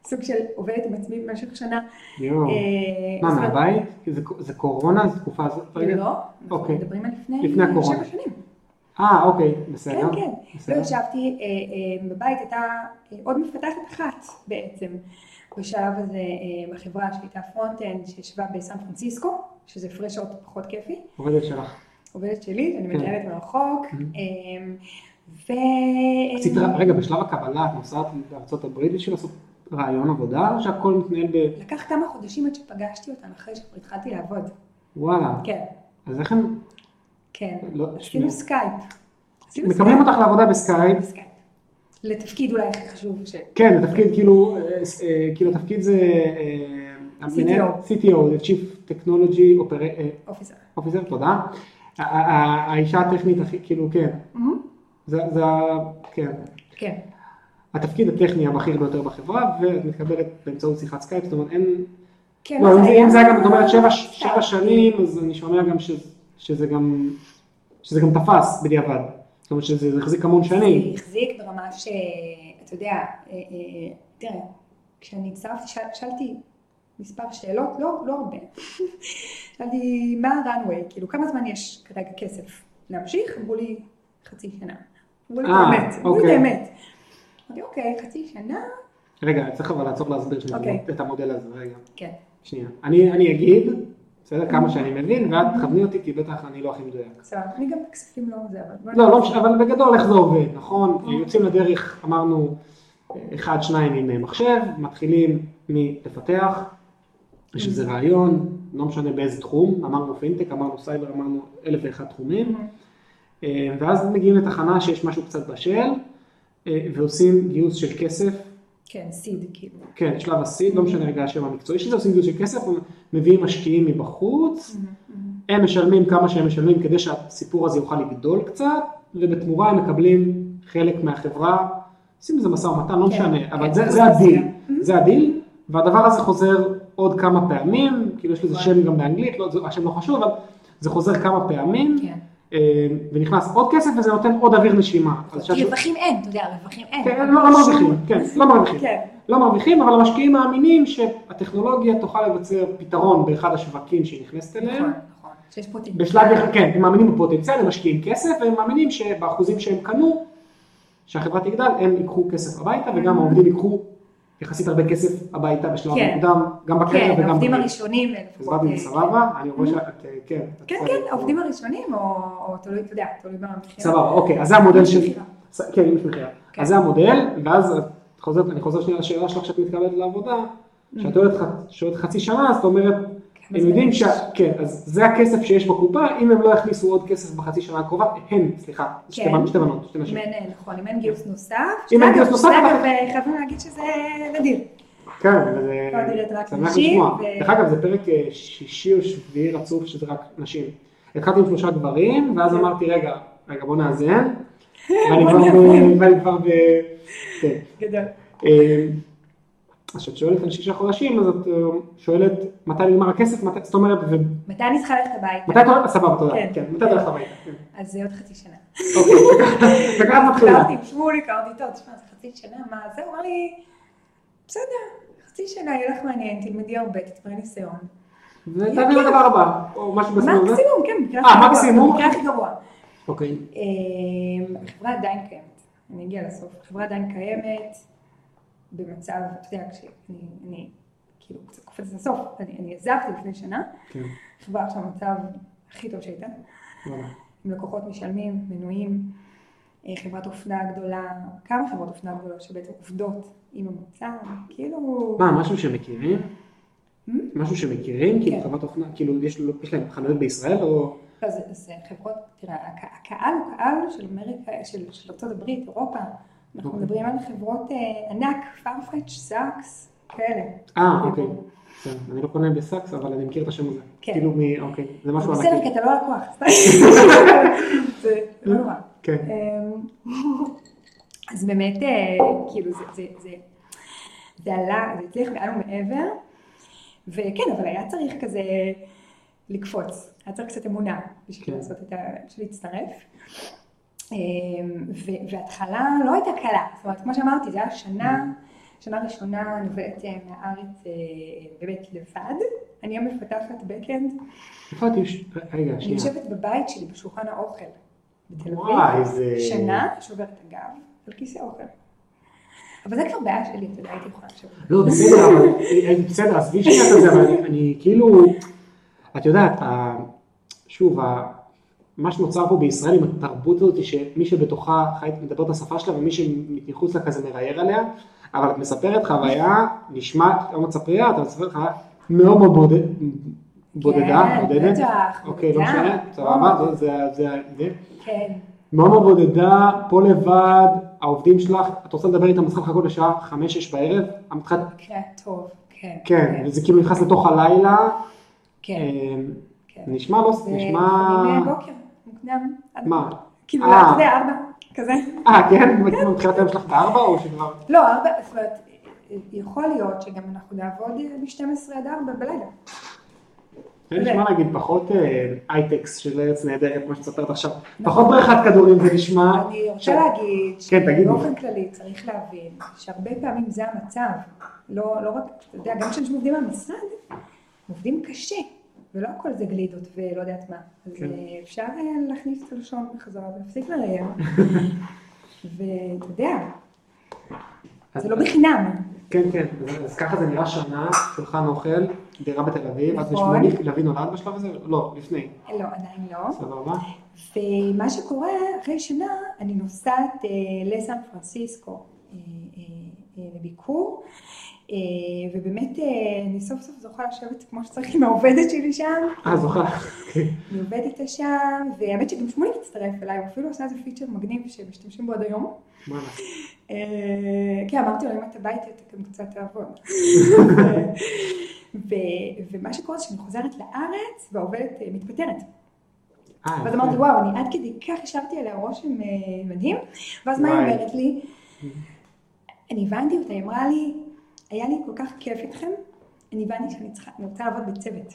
סוג של עובדת עם עצמי במשך שנה. אה, מה, מהבית? זה- זה קורונה? זו תקופה הזאת? לא, אנחנו אוקיי. מדברים על לפני. שבע שנים. אה, אוקיי, כן, בסדר. כן. בסדר. לא ישבתי אה, אה, בבית, הייתה עוד מפתחת אחת בעצם. בשלב הזה אה, בחברה שהייתה front-end שישבה בסן פרנסיסקו, שזה הפרש שעות פחות כיפי. עובדת שלך. עובדת שלי, שאני כן. מנהלת מרחוק. Mhm. אה, ו... רגע, בשלב הקבלה את נוסעת לארצות הברית בשביל לעשות ריאיון עבודה, או שהכל מתנהל ב... לקח כמה חודשים עד שפגשתי אותן אחרי שכבר התחלתי לעבוד. וואלה. כן, אז איך הם... כן. לא, עשינו. סקייפ. מקבלים. אותך לעבודה בסקייפ, בסקייפ. לתפקיד אולי הכי חשוב ש... כן, התפקיד כאילו, אה, אה, כאילו התפקיד זה... אה, המנהל- CTO, זה Chief Technology Officer. Officer, תודה. האישה הטכנית הכי, כאילו, כן, מהמם. זה, זה, ה- כן. כן. התפקיד הטכני הבכיר ביותר בחברה, ואת מתקבלת באמצעות שיחת סקייפ, זאת אומרת, אין... כן, לא, זה- אם זה היה גם, את אומרת, שבע-. שבע שנים, אז אני שומע גם שזה גם, שזה גם תפס בדיעבד. זאת אומרת שזה זה החזיק המון שנים. זה החזיק ברמה ש... אתה יודע, אה, אה, תראה, כשאני הצטרפתי, שאל- שאלתי מספר שאלות, לא, לא הרבה. שאלתי, מה ה-runway? כאילו, כמה זמן יש כרגע כסף להמשיך? אמרו לי, חצי שנה. אמרו לי אה, האמת. אמרו לי אוקיי. האמת. אמרתי, אוקיי, חצי שנה? רגע, צריך אבל לעצור להסביר שנייה אוקיי. את המודל הזה, רגע. כן. שנייה. אני אני אגיד, בסדר, כמה שאני מבין, ואת תכווני אותי, כי בטח אני לא הכי מדויק. סבבה. אני גם בכספים לא זה, אבל... בוא לא, לא. משנה, אבל בגדול איך זה עובד, נכון? יוצאים לדרך, אמרנו, אחד, שניים עם אה, מחשב, מתחילים מלפתח, יש איזה רעיון, לא משנה באיזה תחום, אמרנו פינטק, אמרנו סייבר, אמרנו אלף ואחד תחומים, אה, ואז מגיעים לתחנה שיש משהו קצת בשל, אה, ועושים גיוס של כסף, כן, seed, כאילו. כן, שלב ה seed, לא משנה רגע השם המקצועי של זה, עושים גיוס של כסף, מביאים משקיעים מבחוץ, הם משלמים כמה שהם משלמים כדי שהסיפור הזה יוכל לגדול קצת, ובתמורה הם מקבלים חלק מהחברה, עושים איזה משא ומתן, לא כן, משנה, כן, אבל זה, הדיל, מסוים. זה הדיל, והדבר הזה חוזר עוד כמה פעמים, כאילו יש לזה וואי. שם גם באנגלית, לא, השם לא חשוב, אבל זה חוזר כמה פעמים, כן. אה, ונכנס עוד כסף וזה נותן עוד אוויר נשימה. כי שהש- רווחים אין, אתה יודע, רווחים אין. כן, לא לא מרוויחים, כן, לא מרוויחים. כן. לא מרוויחים, אבל המשקיעים מאמינים שהטכנולוגיה תוכל לבצר פתרון באחד השווקים שהיא נכנסת אליהם. נכון, נכון. שיש פוטנציאל. בשלב, כן, הם מאמינים בפוטנציאל, הם משקיעים כסף, והם מאמינים שבאחוזים שהם קנו, שהחברה תגדל, הם ייקחו כסף הביתה, וגם העובדים ייקחו יחסית הרבה כסף הביתה בשלב כן. מוקדם, גם בקריירה כן, וגם העובדים בגיל. הראשונים אז לפחות. באתי אה, סבבה, אני רואה שאת, אה, כן. כן, כן, העובדים הראשונים, או או תלוי, אתה יודע, תלוי במחיר. סבבה, אוקיי, אז זה המודל של... מכירה. ס- כן, אם יש מכירה. כן. אז זה המודל, ואז את חוזרת, אני חוזר שנייה לשאלה שלך כשאת מתקבלת לעבודה, כשאת שואלת ח- שואלת חצי שנה, אז את אומרת, הם יודעים? ש... כן, אז זה הכסף שיש בקופה, אם הם לא יכניסו עוד כסף בחצי שנה הקרובה, הן, סליחה, שתי כן. בנות, שתי בנות, שתי נשים. אה, נכון, אם אין גיוס נוסף. אם אין גיוס נוסף, אה, חייבים להגיד שזה נדיר. כן, נראית רק שמח נשים, לשמוע. דרך אגב, זה פרק אה, שישי או שביעי רצוף שזה רק נשים. התחלתי עם שלושה גברים, ואז. אמרתי, רגע, רגע, בוא נאזן. ואני בוא כבר ב... נאזן. ואני כבר ב... כן. גדול. אה, אז כשאת שואלת על שישה חודשים, אז את אה, שואלת מתי נגמר הכסף, מתי, זאת אומרת, ומתי מתי אני צריכה ללכת הביתה? את הולכת, סבבה, תודה, כן. כן, מתי את הולכת הביתה, כן. אז זה עוד חצי שנה. אוקיי, וכך מתחילה. דיברתי עם שמולי, קראתי טוב, תשמע, זה חצי שנה, מה זה? הוא אמר לי, בסדר, חצי שנה יהיה לך מעניין, תלמדי הרבה, תצברי ניסיון. ותעביר לדבר הבא, או משהו הזה. מקסימום, כן, במקרה אה, הכי גרוע, מקסימום? במקרה הכי גרוע. אוקיי, החברה עדיין קיימת, אני אגיע לסוף, החברה עדיין קיימת במצב, אתה יודע, כשאני, אני כאילו קצת קופצת לסוף, אני, אני עזבתי לפני שנה, כן, החברה עכשיו במצב הכי טוב שהייתה. עם לקוחות משלמים, מנויים, אה, חברת אופנה גדולה, כמה חברות אופנה גדולות שבעצם עובדות עם המוצר, כאילו, מה, משהו שמכירים? Hmm? משהו שמכירים? כאילו כן. חברת אופנה, כאילו יש יש להם חנויות בישראל או... לא, זה, זה חברות, תראה, הק- הקהל הוא קהל של אמריקה, של, של ארה"ב, אירופה, אנחנו אוקיי. מדברים על חברות אה, ענק, Farfetch, Saks, כאלה. אה, אוקיי. בסדר, אני לא קונה ב Saks, אבל אני מכיר את השם הזה. כן. כאילו מ... אוקיי, זה משהו בסדר, ענקי. כי אתה לא לקוח. זה לא נורא. כן. אמ, אז באמת, אה, כאילו, זה, זה, זה, זה עלה, זה הצליח מעל ומעבר, וכן, אבל היה צריך כזה לקפוץ, היה צריך קצת אמונה בשביל כן. לעשות את ה... בשביל להצטרף. ו- וההתחלה לא הייתה קלה, זאת אומרת, כמו שאמרתי, זה היה שנה שנה ראשונה אני עובדת אה, מהארץ אה, באמת לבד, אני המפתחת בקאנד, איפה את יוש... רגע, אני שנייה. יושבת בבית שלי בשולחן האוכל בתל אביב, שנה שוברת הגב על כיסא אוכל. אבל זה כבר בעיה שלי, אתה יודע, הייתי יכולה לשבת. לא, בסדר, אבל אה, בסדר, עזבי שנייה את זה, אבל אני- אני כאילו, את יודעת, שוב, מה שנוצר פה בישראל עם התרבות הזאת, שמי שבתוכה חי, מדבר את השפה שלה ומי שמחוץ לה כזה מראייר עליה, אבל את מספרת חוויה, נשמע, לא מספריה, אתה מספר חוויה מאוד מאוד בודד, בודדה, כן, בודדת, בטח, אוקיי, לא. משנה, סבבה, זה- זה, זה, זה, כן, מאוד מאוד בודדה, פה לבד, העובדים שלך, את רוצה לדבר איתם, צריכה לחכות לשעה חמש-שש בערב, את צריכה כן, טוב, כן. כן, וזה כאילו נכנס לתוך הלילה, כן, אה, כן. נשמע לא, נשמע, עד- מה? כאילו, אה. אתה יודע, ארבע, כזה. אה, כן? כאילו מתחילת היום שלך בארבע או שכבר? לא, ארבע, זאת אומרת, יכול להיות שגם אנחנו נעבוד מ-12 עד 4 בלילה. זה נשמע נגיד פחות אה, הייטקס של ארץ נהדרת, כמו שאת מספרת עכשיו, פחות בריכת כדורים זה נשמע. נכון. אני רוצה להגיד, כן. שבאופן כללי צריך להבין שהרבה פעמים זה המצב. לא לא רק, אתה יודע, גם כשאנשים עובדים במשרד, עובדים קשה, ולא הכל זה גלידות ולא יודעת מה. אז כן. אה, אפשר אה, להכניס את הלשון בחזרה ולהפסיק לראיין. ואתה יודע, אז- זה לא בחינם. כן, כן, אז- ככה זה נראה שנה, שולחן אוכל, דירה בתל אביב, את נכון. בשמוני, לביא נולד בשלב הזה? לא, לפני, לא, עדיין לא. סבבה. ומה שקורה, אחרי שנה אני נוסעת אה, לסן פרנסיסקו אה, אה, אה, לביקור, אה, ובאמת אה, אני סוף סוף זוכה לשבת כמו שצריך עם העובדת שלי שם, אה, זוכר. אני עובדת איתה שם, והאמת שגם שמולי מצטרף אליי, הוא אפילו עושה איזה פיצ'ר מגניב שמשתמשים בו עד היום. וואלה. אה, כן, אמרתי לו, אם אתה בא איתי, אתה גם קצת תעבוד. ומה שקורה זה שאני חוזרת לארץ והעובדת אה, מתפטרת. אה, ואז. אמרתי, וואו, אני עד כדי כך השארתי עליה רושם אה, מדהים, ואז מה היא. אומרת לי? אני הבנתי אותה, היא אמרה לי, היה לי כל כך כיף איתכם, אני הבנתי שאני צריכה, אני רוצה לעבוד בצוות.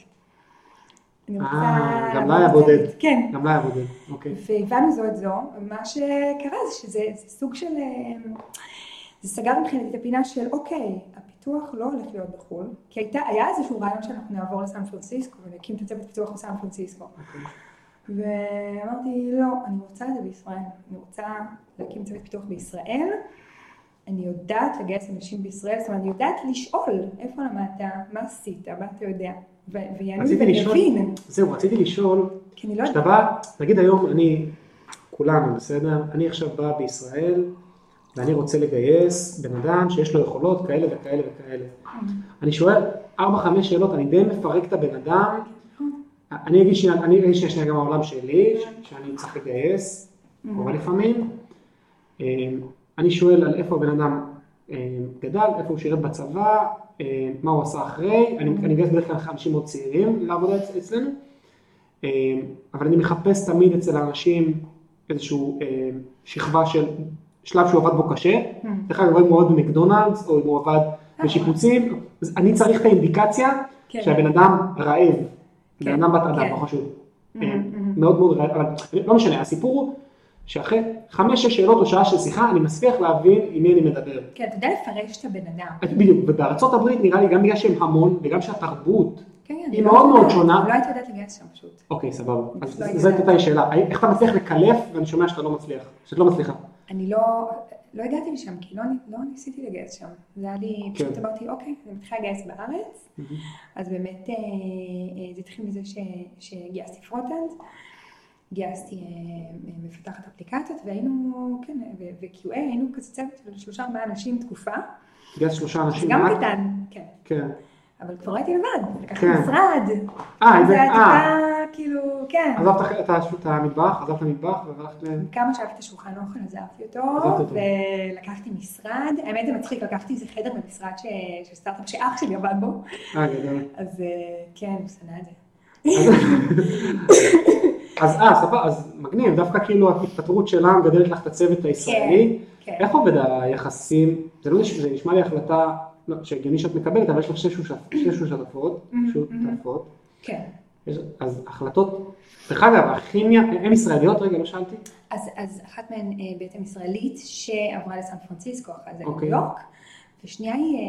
אה, גם לה היה. בודד. כן. גם לה היה בודד, אוקיי. והבנו זו את זו, ומה שקרה זה שזה זה סוג של, אה, זה סגר מבחינתי את הפינה של אוקיי, הפיתוח לא הולך להיות בחו"ל, כי הייתה, היה איזשהו רעיון שאנחנו נעבור לסן פרנסיסקו ונקים את הצוות פיתוח בסן פרנסיסקו. אוקיי. ואמרתי, לא, אני רוצה את זה בישראל. אני רוצה להקים צוות פיתוח בישראל. אני יודעת לגייס אנשים בישראל, זאת אומרת, אני יודעת לשאול איפה למדת, מה עשית, מה אתה יודע. ויענו לי ואני אבין, זהו, רציתי לשאול, כי אני לא כשאתה. בא, נגיד היום אני, כולנו בסדר, אני עכשיו בא בישראל ואני רוצה לגייס בן אדם שיש לו יכולות כאלה וכאלה וכאלה. אני שואל 4-5 שאלות, אני די מפרק את הבן אדם, אני אגיד שנייה, אני אגיד שנייה שנייה גם העולם שלי, שאני צריך לגייס, קורה לפעמים. אני שואל על איפה הבן אדם אה, גדל, איפה הוא שירת בצבא, אה, מה הוא עשה אחרי, אני מגייס בדרך כלל אנשים מאוד צעירים לעבודה אצ- אצלנו, אה, אבל אני מחפש תמיד אצל האנשים איזשהו אה, שכבה של שלב שהוא עבד בו קשה, דרך אגב אם הוא עבד במקדונלדס או אם הוא עבד בשיפוצים, אז אני צריך את האינדיקציה כן. שהבן אדם רעב, בן כן, אדם בת אדם, כן. לא חשוב, Mhm, אה, mhm. מאוד מאוד רעב, אבל לא משנה, הסיפור הוא שאחרי חמש-שש שאלות או שעה של שיחה אני מצליח להבין עם מי אני מדבר. כן, אתה יודע לפרש את הבן אדם. בדיוק, ובארצות הברית נראה לי גם בגלל שהם המון וגם שהתרבות, כן, היא לא מאוד מאוד שונה. לא הייתי יודעת לגייס שם פשוט. אוקיי סבבה, אז לא הייתי זו. הייתה השאלה, האם- איך אתה מצליח לקלף ואני שומע שאתה לא מצליח, שאת לא מצליחה. אני לא, לא הגעתי לשם, כי לא, לא ניסיתי לגייס שם. זה היה לי, כן. פשוט אמרתי, אוקיי, אני מתחילה לגייס בארץ. אז באמת אה, אה, זה התחיל מזה שגייסתי front-end, גייסתי אה, מפתחת אפליקציות, והיינו, כן, ו-QA, היינו כזה צוות של שלושה ארבעה אנשים תקופה. גייס שלושה אנשים, גם רק? קטן, כן. כן. אבל כבר הייתי לבד, לקחתי כן. משרד. אה, זה היה אה. כאילו, כן. עזבת את המטבח, עזבת המטבח והלכת ל... כמה שאהבתי את השולחן אוכל, עזבתי אותו. ולקחתי משרד, האמת זה מצחיק, לקחתי איזה חדר במשרד של סטארט-אפ שאח שלי עבד בו, אה, גדול. אז אה, כן, הוא שנא את זה. אז אה, סבבה, אז מגניב, דווקא כאילו ההתפטרות שלה מגדלת לך את הצוות הישראלי. כן. איך עובד היחסים? זה לא נשמע, זה נשמע לי החלטה, לא, שהגיוני שאת מקבלת, אבל יש לך שתי שותפות, שתי שותפות, שותפות. כן. אז החלטות, דרך אגב, הכימיה, הן ישראליות? רגע, לא שאלתי. אז, אז אחת מהן אה, בעצם ישראלית שעברה לסן פרנסיסקו אחרי זה אוקיי. ניו יורק, ושנייה היא, אה,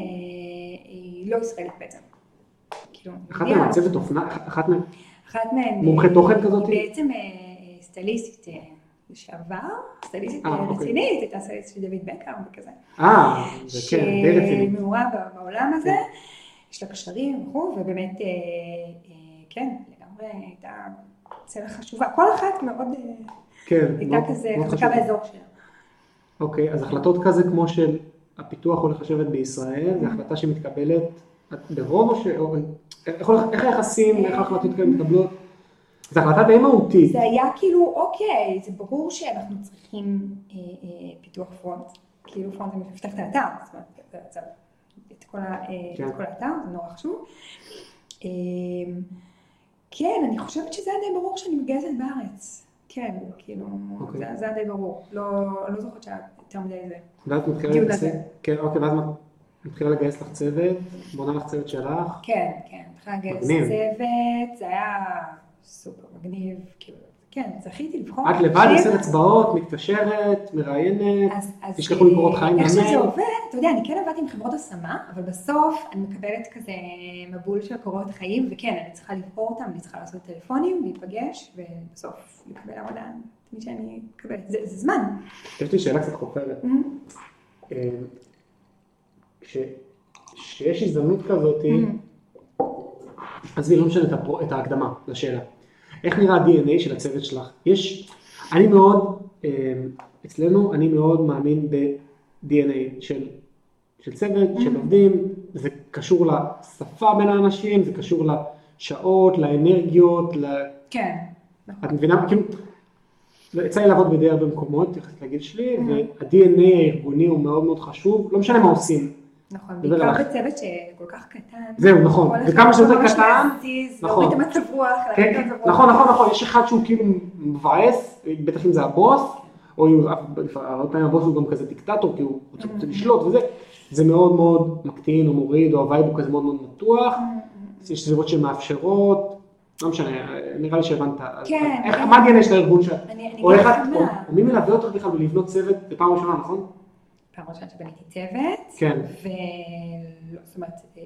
היא לא ישראלית בעצם. כאילו, אחת מהן מעצבת אופנה, אחת מהן אחת מהן... מומחית אה, תוכן כזאת? בעצם אה, סטייליסטית אה, לשעבר, סטייליסטית אה, אוקיי. רצינית, הייתה סטייליסטית של דוד בקר וכזה. אה, זה כן, די רציני. שמעורה בעולם הזה, יש לה קשרים וכו', ובאמת, כן, לגמרי הייתה צלע חשובה. כל אחת מאוד כן, הייתה כזה חזקה. באזור שלה. אוקיי, אז החלטות כזה כמו של הפיתוח הולך לשבת בישראל, זו החלטה שמתקבלת ברוב או ש... איך היחסים, איך ההחלטות כאלה מתקבלות? זו החלטה די מהותית. זה היה כאילו, אוקיי, זה ברור שאנחנו צריכים אה, אה, פיתוח פרונט. כאילו פרונט זה מפתח את האתר, זאת אומרת, זה- את כל ה- אה, כן. את כל האתר, זה נורא חשוב. אה, כן, אני חושבת שזה היה די ברור שאני מגייסת בארץ. כן, כאילו, אוקיי. זה- זה היה די ברור. לא לא זוכרת שהיה יותר מדי זה. ואז לגייס, הזה. כן, אוקיי, ואז מתחילה לגייס לך צוות, בונה לך צוות שלך. כן, כן, התחילה לגייס. צוות, זה היה סופר מגניב, כאילו, כן, זכיתי לבחור. את לבד אנשים. עושה אצבעות, מתקשרת, מראיינת, תשלחו לי קורות חיים איך שזה. עובד, אתה יודע, אני כן עבדתי עם חברות השמה, אבל בסוף אני מקבלת כזה מבול של קורות חיים, וכן, אני צריכה לבחור אותם, אני צריכה לעשות טלפונים, להיפגש, ובסוף לקבל עבודה, תמיד שאני מקבלת, זה זמן. יש לי שאלה קצת חופרת. כש- כשיש הזדמנות כזאת. עזבי, לא משנה את הפרו- את ההקדמה לשאלה. איך נראה ה-DNA של הצוות שלך? יש, אני מאוד, אה, אצלנו, אני מאוד מאמין ב-DNA של, של צוות, של עובדים, זה קשור לשפה בין האנשים, זה קשור לשעות, לאנרגיות, ל... כן, את מבינה? כאילו, יצא לי לעבוד בדי הרבה מקומות, יחסית לגיל שלי, וה-DNA הארגוני הוא מאוד מאוד חשוב, לא משנה מה עושים. נכון, בעיקר. בצוות שכל כך קטן. זהו, נכון. וכמה שיותר קטן, נכון. להוריד את המצב רוח, כן, להוריד את כן, המצב רוח. נכון, נכון, נכון, יש אחד שהוא כאילו מבאס, בטח אם זה הבוס, או אם הרבה פעמים הבוס הוא גם כזה דיקטטור, כי הוא רוצה רוצה לשלוט וזה, זה מאוד מאוד מקטין או מוריד, או ה-vibe הוא כזה מאוד מאוד מתוח, יש סביבות שמאפשרות, לא משנה, נראה לי שהבנת, כן, כן. מה ה-DNA של הארגון שלך, אני גם את, או מי מלווה אותך בכלל בלבנות צוות, זה פעם ראשונה, נכון? פעם ראשונה שבניתי צוות, כן. ולא, זאת אומרת, אה, אה,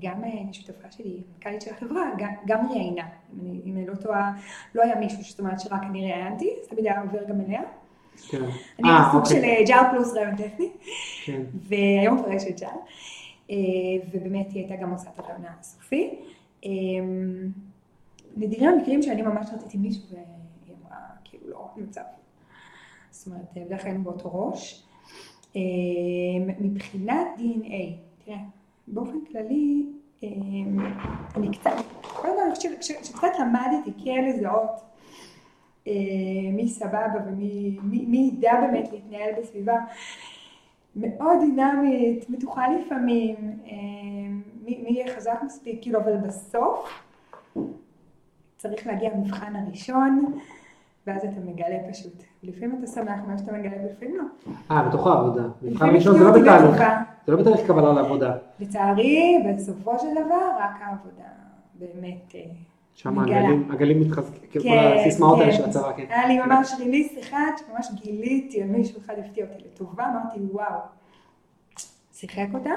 גם אה, שותפה שלי, מנכ"לית של החברה, גם- גם ראיינה, אם אני- אם אני לא טועה, לא היה מישהו, זאת אומרת שרק אני ראיינתי, זה תמיד היה עובר גם אליה. כן. אני אה, הייתי סוג אוקיי. של ג'אר פלוס רעיון טכני, כן. והיום כבר יש את ג'אר, ובאמת היא הייתה גם עושה את הרעיון הסופי. נדירים המקרים שאני ממש רציתי מישהו, והיא אמרה, כאילו, לא, מצב. זאת אומרת, בדרך כלל היינו באותו ראש. אה, מבחינת DNA, תראה, באופן כללי, אה, אני קצת, קודם כל אני חושבת שקצת למדתי כן לזהות אה, מי סבבה ומי מי- מי ידע באמת להתנהל בסביבה מאוד דינמית, מתוחה לפעמים, מי יהיה חזק מספיק, כאילו, אבל בסוף צריך להגיע המבחן הראשון, ואז אתה מגלה פשוט. לפעמים אתה שמח ממה שאתה מגלה, ולפעמים לא. אה, בתוך העבודה. מבחן ראשון זה לא בתהליך. זה לא בתהליך קבלה לעבודה. לצערי, בסופו של דבר, רק העבודה באמת אה, שם מגלה. הגלים, הגלים מתחזקים, כאילו כל כן, הסיסמאות האלה כן. של הצבא, כן. היה לי ממש ריליס אחד, שממש גיליתי על מישהו אחד הפתיע אותי לטובה, אמרתי וואו, שיחק אותה,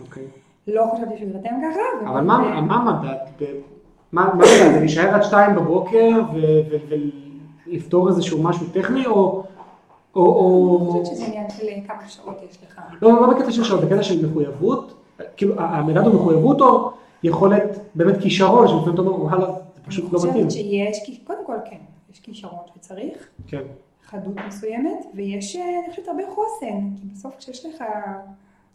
אוקיי. לא חשבתי שהוא יירתם ככה. אבל מה מה המדד? מה מה המדד? זה להישאר עד שתיים בבוקר ולפתור איזשהו משהו טכני, או... או- אני. חושבת שזה עניין של אה, כמה שעות יש לך. לא, לא בקטע של שעות, בקטע של מחויבות, כאילו המדד הוא מחויבות או יכולת, באמת כישרון, שלפעמים אתה אומר, וואלה, זה פשוט לא אני מתאים. חושבת שיש, קודם כל כן, יש כישרון שצריך, כן, חדות מסוימת, ויש, אה, אני חושבת, הרבה חוסן, כי בסוף כשיש לך,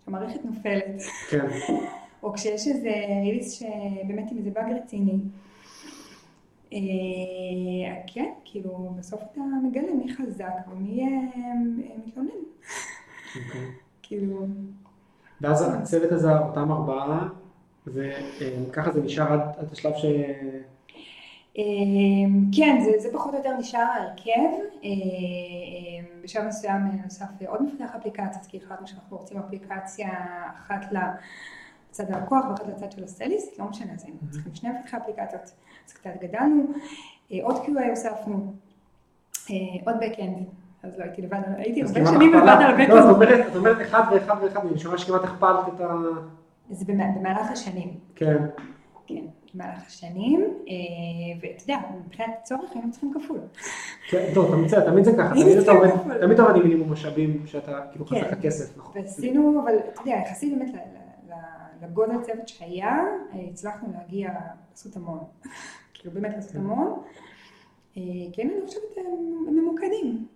כשהמערכת נופלת, כן. או כשיש איזה ריליס שבאמת עם איזה באג רציני, כן, כאילו, בסוף אתה מגלה מי חזק ומי אה, אה, מתלונן, אוקיי. כאילו, ואז הצוות הזה, אותם ארבעה, וככה זה נשאר עד עד השלב ש... אה, כן, זה, זה פחות או יותר נשאר ההרכב. אה, אה, בשלב מסוים נוסף עוד מפתח אפליקציות, כי החלטנו שאנחנו רוצים אפליקציה אחת לצד הלקוח ואחת לצד של הסטייליסט, לא משנה, אז היינו צריכים שני מפתחי אפליקציות, אז קצת גדלנו. אה, עוד QA הוספנו, אה, עוד backend, אז לא הייתי לבד, הייתי אז הרבה שנים לבד. על לא, את. אומרת, אחד ואחד ואחד, אני שומע שכמעט הכפלת את ה... זה במ- במהלך השנים. כן. כן, במהלך השנים, אה, ואתה יודע, מבחינת הצורך היינו צריכים כפול. כן, טוב, אתה מצטער, תמיד זה ככה, אני תמיד אתה עובד, תמיד עם מינימום משאבים, שאתה כאילו כן. חסך לך כסף, נכון. ועשינו, אבל אתה יודע, יחסית באמת לגודל צוות שהיה, אה, הצלחנו להגיע, לעשות המון. כאילו באמת לעשות כן. המון. אה, כן, אני חושבת ממוקדים.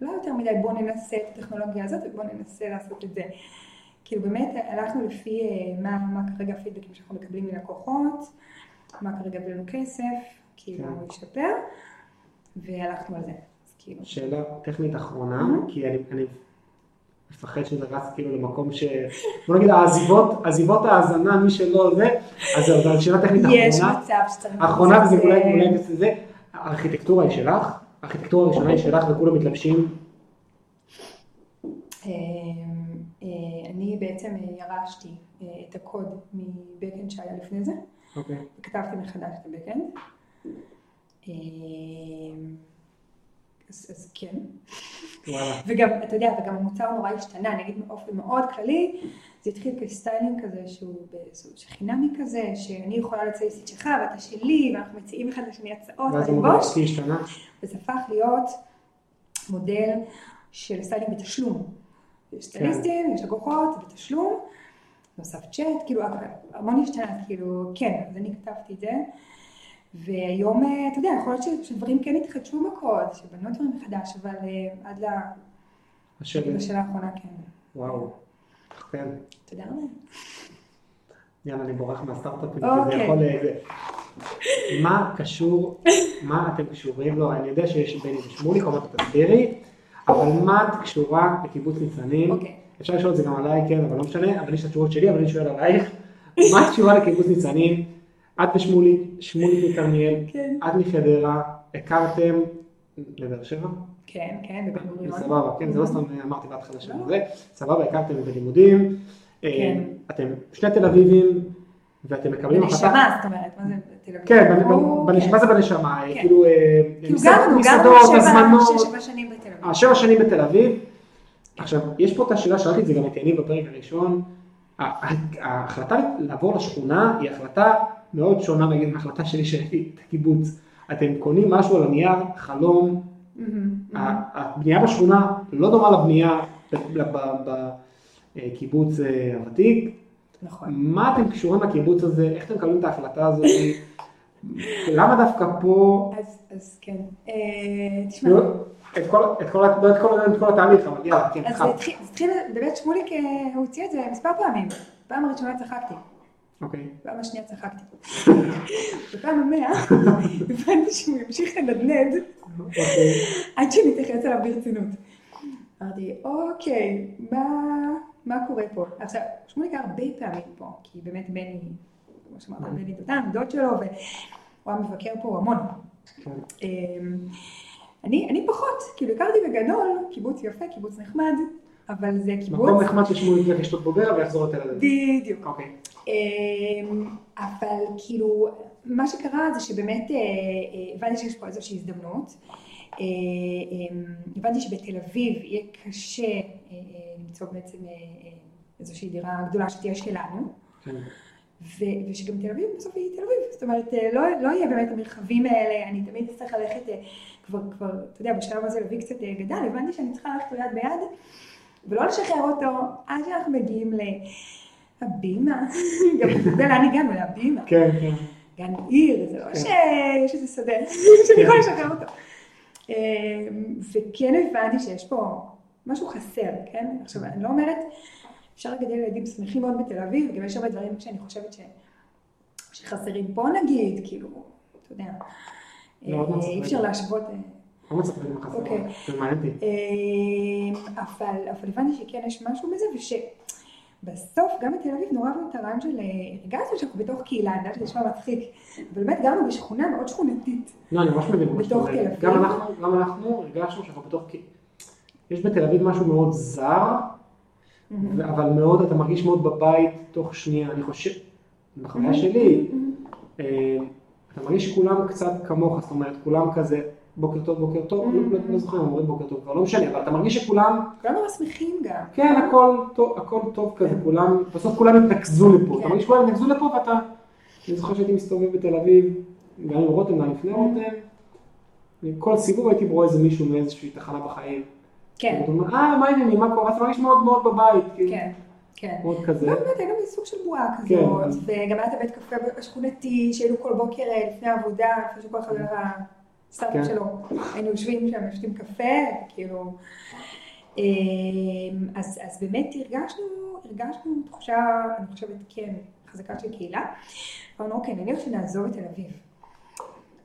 לא יותר מדי בוא ננסה את הטכנולוגיה הזאת ובוא ננסה לעשות את זה. כאילו באמת הלכנו לפי אה, מה, מה כרגע הפידבקים שאנחנו מקבלים מלקוחות, מה כרגע הביא לנו כסף, כאילו כן. להשתפר, והלכנו על זה. כאילו, שאלה טכנית אחרונה, Mhm. כי אני, אני מפחד שזה רץ כאילו למקום ש... בוא נגיד העזיבות, עזיבות ההאזנה, מי שלא זה, אז זו שאלה טכנית יש אחרונה. מצב שצריך... אחרונה וזה לעשות, אולי אולי זה, הארכיטקטורה היא שלך, הארכיטקטורה הראשונה היא שלך וכולם מתלבשים, אה, אה, אני בעצם אה, ירשתי את הקוד מבקאנד שהיה לפני זה, אוקיי, וכתבתי מחדש את הבקאנד. אז, אז כן. וואלה, וגם, אתה יודע, וגם המוצר נורא השתנה, אני אגיד באופן מאוד כללי, זה התחיל כ-styling כזה שהוא בסוג של חינמי כזה, שאני יכולה לסטייליסט את שלך ואתה שלי, ואנחנו מציעים אחד לשני הצעות, ואז המודל העסקי השתנה, וזה הפך להיות מודל של styling בתשלום. יש סטייליסטים, יש לקוחות, בתשלום, נוסף צ'אט, כאילו המון השתנה, כאילו, כן, אז אני כתבתי את זה. והיום, אה, אתה יודע, יכול להיות שדברים כן התחדשו בקוד, שבנו דברים מחדש, אבל אה, עד לשאלה האחרונה, כן. וואו, כן, תודה רבה. יאללה, אני בורח מהסטארט-אפים, כי זה אוקיי. יכול... אה, מה קשור, מה אתם קשורים לו, אני יודע שיש בני ושמוליק, עוד מעט תסבירי, אבל מה את קשורה לקיבוץ ניצנים? אוקיי. אפשר לשאול את זה גם עליי, כן, אבל לא משנה, אבל יש את התשובות שלי, אבל אני שואל עלייך. מה את קשורה לקיבוץ ניצנים? את ושמוליק, שמוליק מכרמיאל, כן. את מחדרה, הכרתם לבאר שבע? כן, כן, בבן גוריון. סבבה, כן, זה לא סתם אמרתי בהתחלה של לא. זה, סבבה, הכרתם בלימודים, כן. אתם שני תל אביבים, ואתם מקבלים החלטה, בנשמה, זאת אומרת, מה זה תל אביב? כן, בנשמה, כן. מה זה בנשמה, כן. כאילו, אה, כאילו מסעדות, גרנו שבע- שנים בתל אביב. אה, שבע שנים בתל אביב. עכשיו, יש פה את השאלה, שאלתי את זה גם את יניב בפרק הראשון, ההחלטה לעבור לשכונה היא החלטה מאוד שונה נגיד מההחלטה שלי שהייתי את הקיבוץ. אתם קונים משהו על הנייר, חלום. ה- הבנייה בשכונה לא דומה לבנייה בקיבוץ אה, הוותיק. נכון. מה אתם קשורים לקיבוץ הזה? איך אתם מקבלים את ההחלטה הזאת? למה דווקא פה? אז, אז כן. אה, תשמע, לא, את כל, את כל, לא את כל, את כל התהליך, אבל יאללה, כן, אז התחלת. זה התחיל, באמת שמוליק, אה, הוציא את זה מספר פעמים. פעם הראשונה צחקתי, אוקיי. פעם השנייה צחקתי. בפעם המאה הבנתי שהוא ימשיך לנדנד אוקיי. עד שנתייחס אליו ברצינות. אמרתי, אוקיי, מה, קורה פה? עכשיו, שמוליק היה הרבה פעמים פה, כי באמת בני, כמו שאמרת, בני דותן, דוד שלו, והוא היה מבקר פה המון. כן. אמ, אני, פחות, כאילו הכרתי בגדול, קיבוץ יפה, קיבוץ נחמד, אבל זה קיבוץ, מקום נחמד ששמואל ילך לשתות בוגר ויחזור לתל אביב. בדיוק. אוקיי. אמ, אבל כאילו, מה שקרה זה שבאמת אה, אה, הבנתי שיש פה איזושהי הזדמנות. אה, אמ, הבנתי שבתל אביב יהיה קשה למצוא בעצם איזושהי דירה גדולה שתהיה שלנו. כן. ו- ושגם תל אביב בסוף היא תל אביב, זאת אומרת לא, לא יהיה באמת המרחבים האלה, אני תמיד אצטרך ללכת, כבר, כבר, אתה יודע, בשלב הזה לוי קצת גדל, הבנתי שאני צריכה ללכת לו יד ביד, ולא לשחרר אותו עד שאנחנו מגיעים להבימה, גם אתה יודע לאן הגענו, להבימה, כן, כן. גן עיר, זה לא כן. שיש איזה שדה שאני יכולה לשחרר אותו. אה, וכן הבנתי שיש פה משהו חסר, כן? עכשיו, אני לא אומרת, אפשר לגדל ילדים שמחים מאוד בתל אביב, וגם יש הרבה דברים שאני חושבת ש... שחסרים פה נגיד, כאילו, אתה יודע, מאוד אה, מצחיק. אי אפשר להשוות. אה, לא לי מה חסר. זה מעניין אותי. אה, אבל, הבנתי שכן יש משהו בזה, ושבסוף גם בתל אביב נורא אהבנו את הרעיון של, אה, הרגשנו שאנחנו בתוך קהילה, אני יודעת שזה נשמע מצחיק, אבל באמת גרנו בשכונה מאוד שכונתית. לא, אני ממש מבין מה שאתה אומר. גם אנחנו, גם אנחנו הרגשנו שאנחנו בתוך... קה- יש בתל אביב משהו מאוד זר, אבל מאוד, אתה מרגיש מאוד בבית תוך שנייה. אני חושב, בחוויה שלי, אה, אתה מרגיש שכולם קצת כמוך, זאת אומרת, כולם כזה בוקר טוב, בוקר טוב, Mm. לא- לא לא זוכר אם אומרים בוקר טוב, כבר לא משנה, אבל אתה מרגיש שכולם, כולם נורא שמחים גם. כן, הכל טוב, הכל טוב כזה, כולם, בסוף כולם התנקזו לפה, אתה כן. מרגיש שכולם התנקזו לפה ואתה, אני זוכר שהייתי מסתובב בתל אביב, גם עם רותם, גם לפני רותם, כל סיבוב הייתי רואה איזה מישהו מאיזושהי תחנה בחיים. כן, ואתה אומר, אה, מה העניינים, מה קורה? אתה מרגיש מאוד מאוד בבית, כאילו, כן, כן. מאוד כזה. באמת, היינו בסוג של בועה כן, כזאת, אז- וגם היה את הבית קפה השכונתי, שהיינו כל בוקר אה, לפני העבודה, לפני שכל אחד הולך כן. לסטארט שלו, היינו יושבים שם, שותים קפה, כאילו, אמ, אז, אז באמת הרגשנו, הרגשנו תחושה, אני חושבת, כן, חזקה של קהילה. אמרנו, אוקיי, נניח שנעזוב את תל אביב.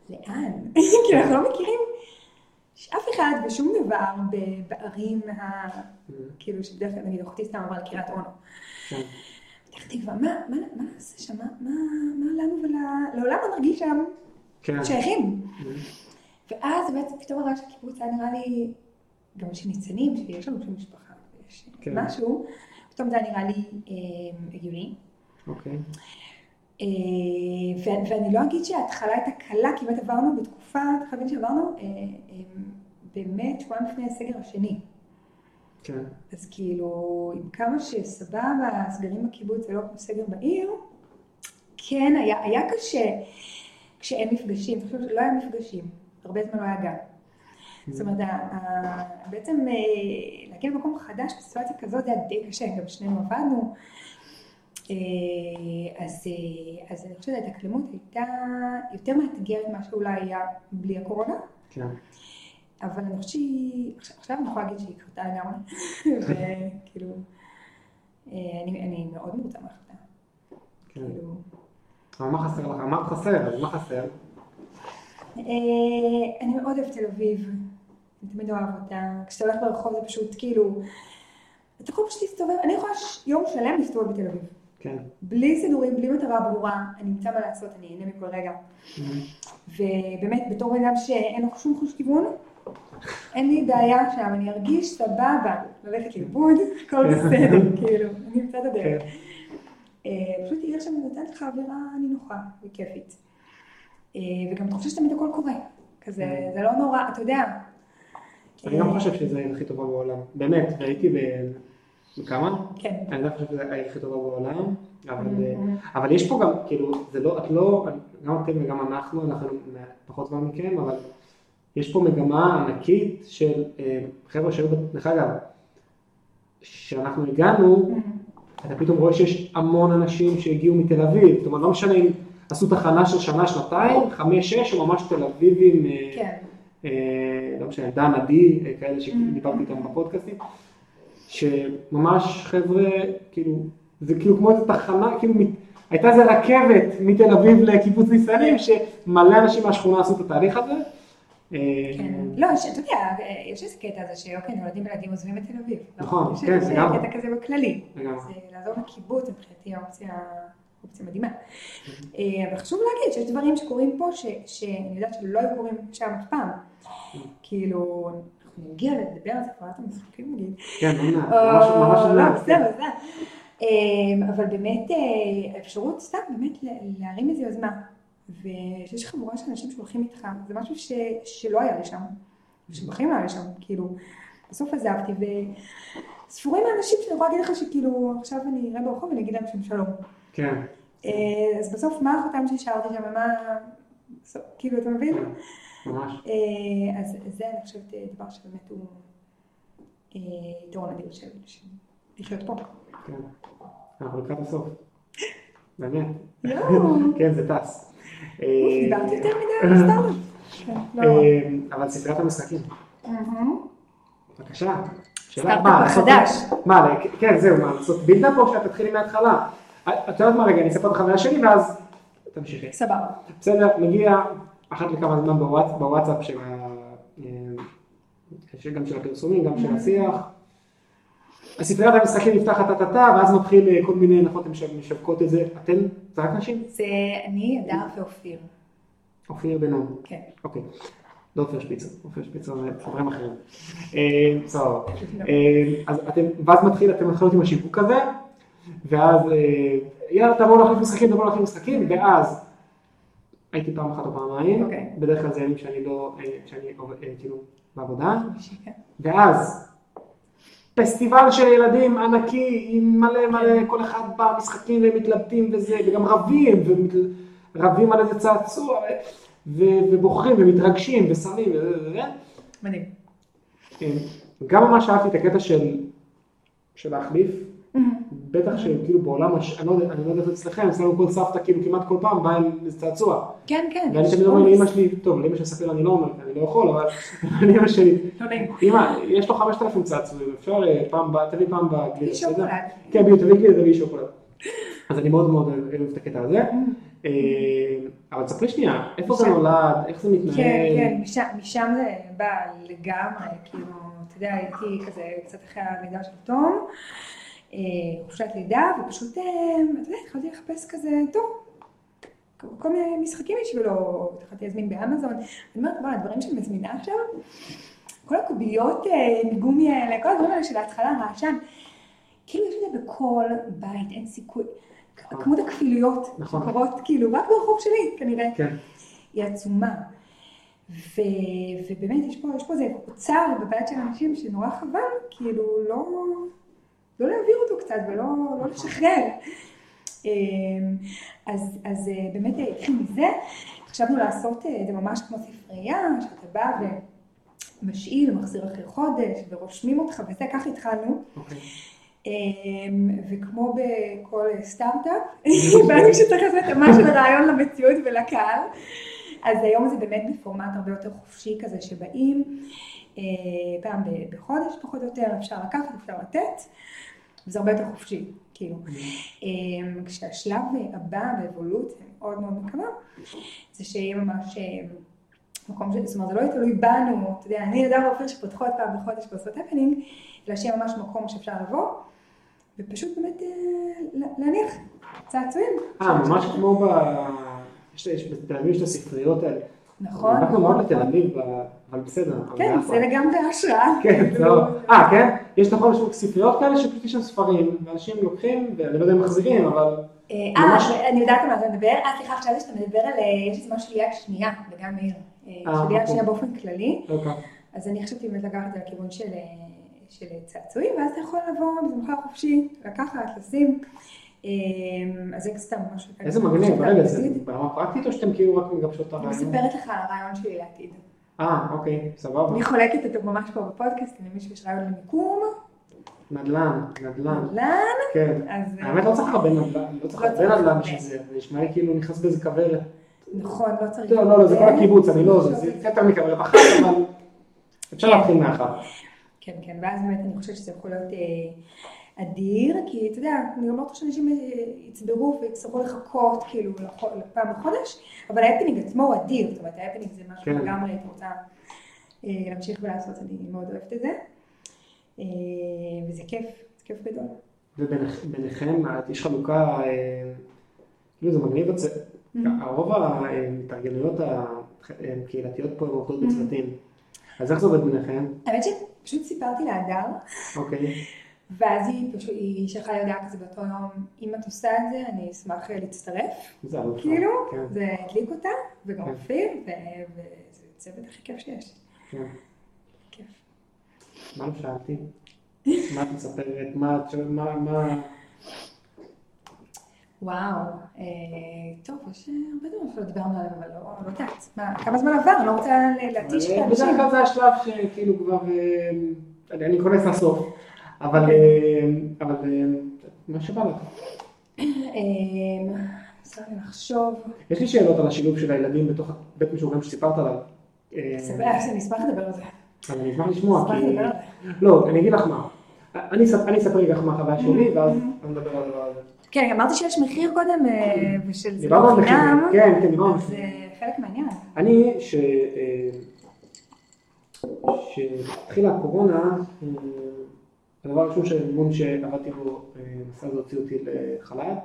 לאן? כי אנחנו לא מכירים אף אחד ושום דבר בערים ה... כאילו שבדרך כלל, נגיד, אחותי סתם עברה לקריית אונו. כן. פתח תקווה, מה, מה, מה נעשה שם? מה, מה, לנו ולעולם לא נרגיש שם כן. שייכים? ואז בעצם פתאום הרעש הקיבוץ היה נראה לי, גם יש ניצנים, שיש לנו שם משפחה, יש כן. משהו, פתאום זה היה נראה לי אה, הגיוני. אוקיי. אה, ו- ואני לא אגיד שההתחלה הייתה קלה, כי באמת עברנו בתקופה, צריך להבין שעברנו אה, אה, באמת שבועיים לפני הסגר השני. כן. אז כאילו, עם כמה שסבבה, הסגרים בקיבוץ זה לא כמו סגר בעיר, כן, היה, היה קשה כשאין מפגשים, שלא היה מפגשים, הרבה זמן לא היה גן. זאת אומרת, בעצם אה, להגיע למקום חדש בסיטואציה כזאת זה היה די קשה, גם שנינו עבדנו. אה, אז, אה, אז אני חושבת שההתאקלמות הייתה יותר מאתגרת ממה שאולי היה בלי הקורונה. כן. אבל אני חושבת שהיא, עכשיו- אני יכולה להגיד שהיא קרתה לגמרי, וכאילו, אני, אני מאוד מרוצה מההחלטה, כן. כאילו, אבל מה חסר לך? אמרת חסר, אז מה חסר? אה, אני מאוד אוהבת תל אביב, אני תמיד אוהב אותה, כשאתה הולך ברחוב זה פשוט כאילו, אתה יכול פשוט להסתובב, אני יכולה יום שלם להסתובב בתל אביב, כן. בלי סידורים, בלי מטרה ברורה, אני אמצא מה לעשות, אני אהנה מכל רגע, ובאמת בתור בן אדם שאין לו שום חוש כיוון, אין לי בעיה שם, אני ארגיש סבבה ללכת לאיבוד, הכל בסדר, כאילו, אני אמצא את הדרך. אה, פשוט עיר שם נותנת לך אווירה נינוחה וכיפית. אה, וגם אתה חושב שתמיד הכל קורה, כזה, זה לא נורא, אתה יודע. אני גם אה, חושב שזו העיר הכי טובה בעולם. באמת, והייתי ב... בכמה? כן. אני גם חושב שזו העיר הכי טובה בעולם, אבל, Mhm. אבל יש פה גם, כאילו, זה לא, את לא, גם אתם וגם אנחנו, אנחנו פחות זמן מכם, אבל יש פה מגמה ענקית של אה, חבר'ה שהיו, דרך אגב, כשאנחנו הגענו, אתה פתאום רואה שיש המון אנשים שהגיעו מתל אביב, זאת אומרת, לא משנה אם עשו תחנה של שנה, שנתיים, חמש, שש, או ממש תל אביבים, אה, כן. אה, לא משנה, דן, עדי, אה, כאלה שדיברתי איתם בפודקאסטים, שממש חבר'ה, כאילו, זה כאילו כמו איזה תחנה, כאילו, הייתה איזה רכבת מתל אביב לקיבוץ ניסנים, שמלא אנשים מהשכונה עשו את התהליך הזה. אה, כן. לא, אתה יודע, יש איזה קטע הזה שאוקיי, נולדים ילדים עוזבים את תל אביב. נכון, כן, זה גם. קטע כזה בכללי. אה, לעזור לקיבוץ מבחינתי האופציה, אופציה מדהימה. אה, אבל חשוב להגיד שיש דברים שקורים פה ש- שאני יודעת שלא היו קורים שם אף פעם. כאילו, אנחנו נגיע לדבר על זה כבר, אתם משחקים נגיד. כן, ממש, ממש, ענק. לא, בסדר, בסדר. אה, אבל באמת, אה, האפשרות סתם באמת להרים איזו יוזמה. ושיש חבורה של אנשים שהולכים איתך, זה משהו ש, שלא היה לי שם, שבחיים לא היה לי שם, כאילו, בסוף עזבתי, וספורים האנשים שאני יכולה להגיד לך שכאילו, עכשיו אני אראה ברחוב ואני אגיד להם שם שלום. כן, אה, אז בסוף, מה החותם שהשארתי שם, מה, בסוף, כאילו, אתה מבין? כן, ממש. אה, אז זה, אני חושבת, דבר שבאמת הוא אה, יתרון אדיר של לחיות פה. כן. אנחנו לקראת הסוף. יואו, כן, זה טס. דיברתי יותר מדי על סטארט. כן, לא. אבל סדרת המשחקים. בבקשה. שאלה סטארט-אפ החדש. מה, כן, זהו, מה, לעשות בילדאפ או שאת תתחילי מההתחלה? את יודעת מה, רגע, אני אספר את החוויה שלי ואז תמשיכי. סבבה. בסדר, מגיע אחת לכמה זמן בוואטס- בוואטסאפ של ה... אה, גם של הפרסומים, גם של השיח. הספריית המשחקים נפתחת טה-טה-טה, ואז מתחיל אה, כל מיני, אתן משווק- משווקות את זה. אתן, זה רק נשים? זה אני, הדר ואופיר. אופיר נון. כן. אוקיי. לא אופיר שפיצר, אופיר שפיצר זה חברים אחרים. אה, בסדר. אז אתם, ואז מתחיל, אתם מתחילות עם השיווק הזה, ואז אה, יאללה תבואו להחליף משחקים, תבואו להחליף משחקים, ואז הייתי פעם אחת או פעמיים, אוקיי. בדרך כלל זה ימים שאני לא, אה, שאני אה, כאילו בעבודה, כן. ואז פסטיבל של ילדים ענקי עם מלא מלא, כל אחד בא משחקים והם מתלבטים וזה, וגם רבים, ורבים על איזה צעצוע, ו- ובוחרים ומתרגשים ושמים. מדהים. כן. גם ממש אהבתי את הקטע של, של להחליף, בטח שכאילו בעולם. אני לא יודע, אני לא אצלכם, אצלנו כל סבתא כאילו כמעט כל פעם באה עם צעצוע. כן, כן. ואני תמיד אומר. לאמא שלי, טוב, לאמא שלי אספר אני לא אומר, אני לא יכול, אבל לאמא שלי, לא. אמא, יש לו 5,000 צעצועים, אפשר אה, פעם, תביא פעם בגלידה, שוקולד. כן, בדיוק, תביא גלידה, תביא שוקולד. אז אני מאוד מאוד אוהב את הקטע הזה. אה, אבל תספרי שנייה, איפה זה. נולד, איך זה מתנהל? כן, כן, משם, זה בא לגמרי, כאילו, אתה יודע, הייתי כזה קצת אחרי הלידה של תום, חופשת לידה, ופשוט, אה, אתה יודע, התחלתי לחפש כזה, טוב, כל מיני משחקים בשבילו, התחלתי להזמין באמזון, אני אומרת, וואי, הדברים שאני מזמינה עכשיו, כל הקוביות אה, מגומי האלה, כל הדברים האלה של ההתחלה, רעשן, כאילו יש את זה בכל בית, אין סיכוי. כמות הכפילויות נכון. שקורות, כאילו, רק ברחוב שלי, כנראה. כן, היא עצומה. ו, ובאמת יש פה, יש פה איזה אוצר בבית של אנשים שנורא חבל, כאילו לא, לא להעביר אותו קצת ולא לא לשחרר. אמ, אז, אז אה, באמת אה, התחיל מזה, חשבנו לעשות אה, זה ממש כמו ספרייה, שאתה בא ומשאיל, מחזיר אחרי חודש, ורושמים אותך וזה, ככה התחלנו. אוקיי. אמ, וכמו בכל סטארט-אפ, הבנתי שצריך לעשות התאמה של הרעיון למציאות ולקהל. אז היום זה באמת בפורמט הרבה יותר חופשי כזה, שבאים פעם ב- בחודש פחות או יותר, אפשר לקחת, אפשר לתת, וזה הרבה יותר חופשי, כאילו. אמ, כשהשלב הבא באבולוציה, מאוד מאוד מקווה, זה שיהיה ממש אה, מקום, ש- זאת אומרת, זה לא יהיה תלוי בנו, אתה יודע, אני אדם ועופר שפותחות פעם בחודש ועושות הפנינג, אלא שיהיה ממש מקום שאפשר לבוא, ופשוט באמת אה, לה- להניח צעצועים. אה, ממש כמו ב... יש יש את הספריות האלה. נכון, אנחנו מאוד לתל נכון. אביב, אבל בסדר. כן. זה לגמרי השראה. כן, זה לא... אה, כן? יש נכון, יש ספריות כאלה שפשוט יש שם ספרים, ואנשים לוקחים, ואני לא יודע אם מחזירים, אבל... אה, אה, אני יודעת על מה אתה מדבר. אה, סליחה, חשבתי שאתה מדבר על, אה, יש איזה משהו יד שנייה בגן מאיר. אה, אה, של יד אוקיי. שנייה באופן כללי. אוקיי. אז אני חשבתי באמת לקחת את זה לכיוון של, צעצועים, ואז אתה יכול לבוא בשמחה חופשי, לקחת, לשים. אה, אז זה סתם משהו. איזה מגניב, רגע, זה ברמה פרקטית או שאתם כאילו רק מגבשות את אני הרעיון? מספרת לך על הרעיון שלי לעתיד. אה, אוקיי, סבבה. אני חולקת אותו ממש פה בפודקאסט, אם למישהו יש רעיון למיקום, נדל"ן, נדל"ן. נדל"ן, כן. אז... אה, האמת לא צריך הרבה נדל"ן, לא צריך לא הרבה צריך נדל"ן הרבה. בשביל זה, זה נשמע לי כאילו נכנס באיזה כוורת. נכון, לא צריך... לא, לא, לא, זה כל. הקיבוץ, אני לא, זה- זה יותר מכוורת אחת, אבל אפשר להתחיל מאחת. כן, כן, ואז באמת אני חושבת שזה יכול להיות אה, אדיר, כי אתה יודע, אני גם לא רוצה שאנשים אה, יצברו ויצטרכו לחכות כאילו לפעם בחודש, אבל ה-happening עצמו הוא אדיר, זאת אומרת ה-happening זה משהו כן. לגמרי הייתי רוצה אה, להמשיך ולעשות, אני מאוד אוהבת את זה, אה, וזה כיף, זה כיף גדול. וביניכם, יש חלוקה, כאילו זה מגניב, את זה. הרוב ההתארגנויות הקהילתיות פה הן עובדות בצוותים. אז איך זה עובד ביניכם? האמת שפשוט סיפרתי להדר, אוקיי. ואז היא פשוט, היא שלחה לי הודעה כזה באותו יום, אם את עושה את זה, אני אשמח אה, להצטרף. זה אלופה. כאילו, כן, זה הדליק אותה, וגם כן. אופיר, וזה צוות הכי כיף שיש. כן. כיף. מה לא שאלתי? מה את מספרת? מה את שואלת? מה, מה... וואו, אה, טוב, יש הרבה דברים שלא דיברנו עליהם, אבל לא לא יודעת. מה, כמה זמן עבר? אני לא רוצה להתיש את אה, האנשים. בדרך כלל זה השלב שכאילו כבר, אני אני כונס לסוף, אבל, אוקיי. אה, אבל אה, מה שבא לך. לי לחשוב. יש לי שאלות על השילוב של הילדים בתוך בית משוגעים שסיפרת עליו. אה, אני אשמח לדבר על זה. אז אני אשמח לשמוע, כי... על זה. לא, אני אגיד לך מה. אני אספר אני רגע לך מה החוויה שלי, ואז נדבר על הדבר הזה. כן, אמרתי שיש מחיר קודם, אה, ושל זה דיברנו לא על חינם, כן, כן, דיברנו על. זה חלק מהעניין. אני, ש... אה, שהתחילה הקורונה, הדבר הראשון שהארגון שעבדתי בו, אה, נסע להוציא אותי לחל"ת,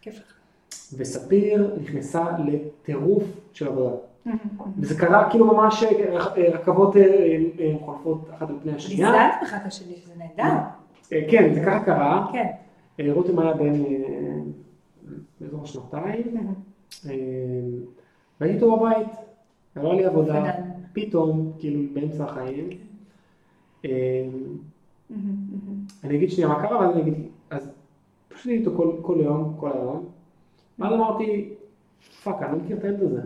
כיף לך. וספיר נכנסה לטירוף של עבודה. וזה קרה כאילו ממש אה, אה, רכבות אה, אה, חולפות אחת על פני השנייה. בך את השני, שזה נהדר. אה, כן, זה ככה קרה. כן. אה, רותם היה בן אה, באזור השנתיים, אה, והייתי איתו בבית, היה לי עבודה. פתאום, כאילו באמצע החיים. אני אגיד שנייה מה קרה, ואז אני אגיד, אז פשוט הייתי איתו כל, כל יום, כל היום. ואז אמרתי, fuck, אני לא מכיר את הילד הזה.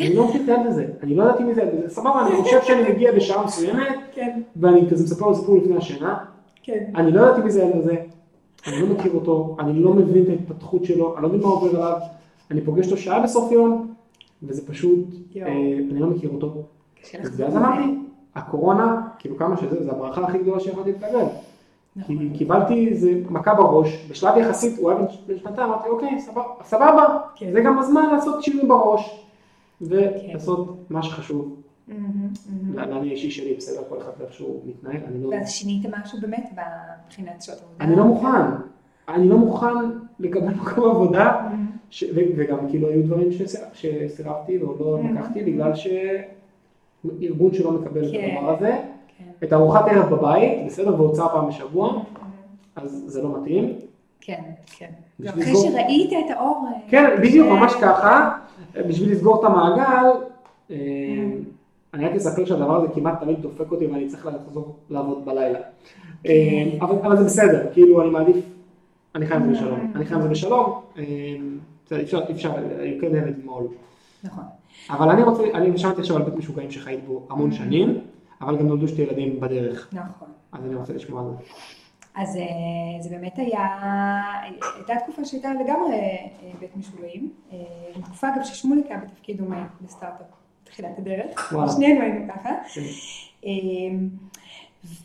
אני לא מכיר את הילד הזה, אני לא ידעתי מי זה הילד הזה. סבבה, אני חושב שאני מגיע בשעה מסוימת, כן, ואני כזה מספר לו סיפור לפני השינה. כן. אני לא ידעתי מי זה הילד הזה, אני לא מכיר אותו, אני לא מבין את ההתפתחות שלו, אני לא מבין מה עובר עליו. אני פוגש אותו שעה בסוף יום, וזה פשוט. אה, אני לא מכיר אותו. ואז אמרתי, הקורונה, כאילו כמה שזה, זה הברכה הכי גדולה שיכולתי לקבל. כי נכון. קיבלתי איזה מכה בראש, בשלב יחסית, הוא היה בן שנתיים, אמרתי, אוקיי, סבבה, סבבה, כן. זה גם הזמן לעשות שינוי בראש, ולעשות מה שחשוב. לעניין האישי שלי, בסדר, כל אחד ואיך שהוא מתנהל, אני לא, ואז שינית משהו באמת מבחינת שעות עבודה? אני לא מוכן, אני לא מוכן לקבל מקום עבודה. ש- וגם כאילו היו דברים שס- שסירבתי או לא. לקחתי, בגלל שארגון שלא מקבל את כן. הדבר הזה, כן. את ארוחת ערב בבית, בסדר, והוצאה פעם בשבוע, מהמם. אז זה לא מתאים. כן, כן. אחרי לסגור- שראית את האור... אה, כן, בדיוק, ש- ממש ככה. בשביל לסגור את המעגל, אה, אני רק אספר שהדבר הזה כמעט תמיד דופק אותי ואני צריך לחזור לעבוד בלילה. אה, אבל אבל זה בסדר, כאילו אני מעדיף, אני חי עם זה בשלום. אני חי עם זה בשלום, אפשר, אפשר, have it all. נכון. אבל אני רוצה, אני שמעתי עכשיו על בית משוגעים שחיית בו המון שנים, אבל גם נולדו שתי ילדים בדרך, נכון. אז אני רוצה לשמוע על זה. אז אה, זה באמת היה, הייתה תקופה שהייתה לגמרי אה, בית משוגעים. אה, תקופה אגב ששמוליק היה בתפקיד דומה בסטארט-אפ בתחילת הדרך. שנינו היינו ככה. כן. אה,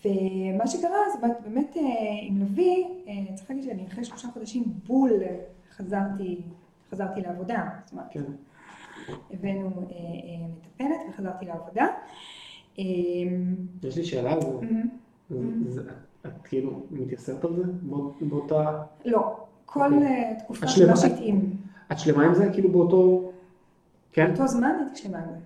ומה שקרה זה באמת- עם לביא, צריך להגיד שאני אחרי שלושה חודשים בול חזרתי, חזרתי לעבודה. זאת אומרת, כן. הבאנו אה, אה, מטפלת וחזרתי לעבודה. אה, יש לי שאלה על זה. את כאילו מתייסרת על זה? באות- באותה... לא, כל אוקיי. תקופה מה שהתאים. את שלמה עם זה? כאילו באותו... כן? באותו זמן הייתי שלמה עם זה.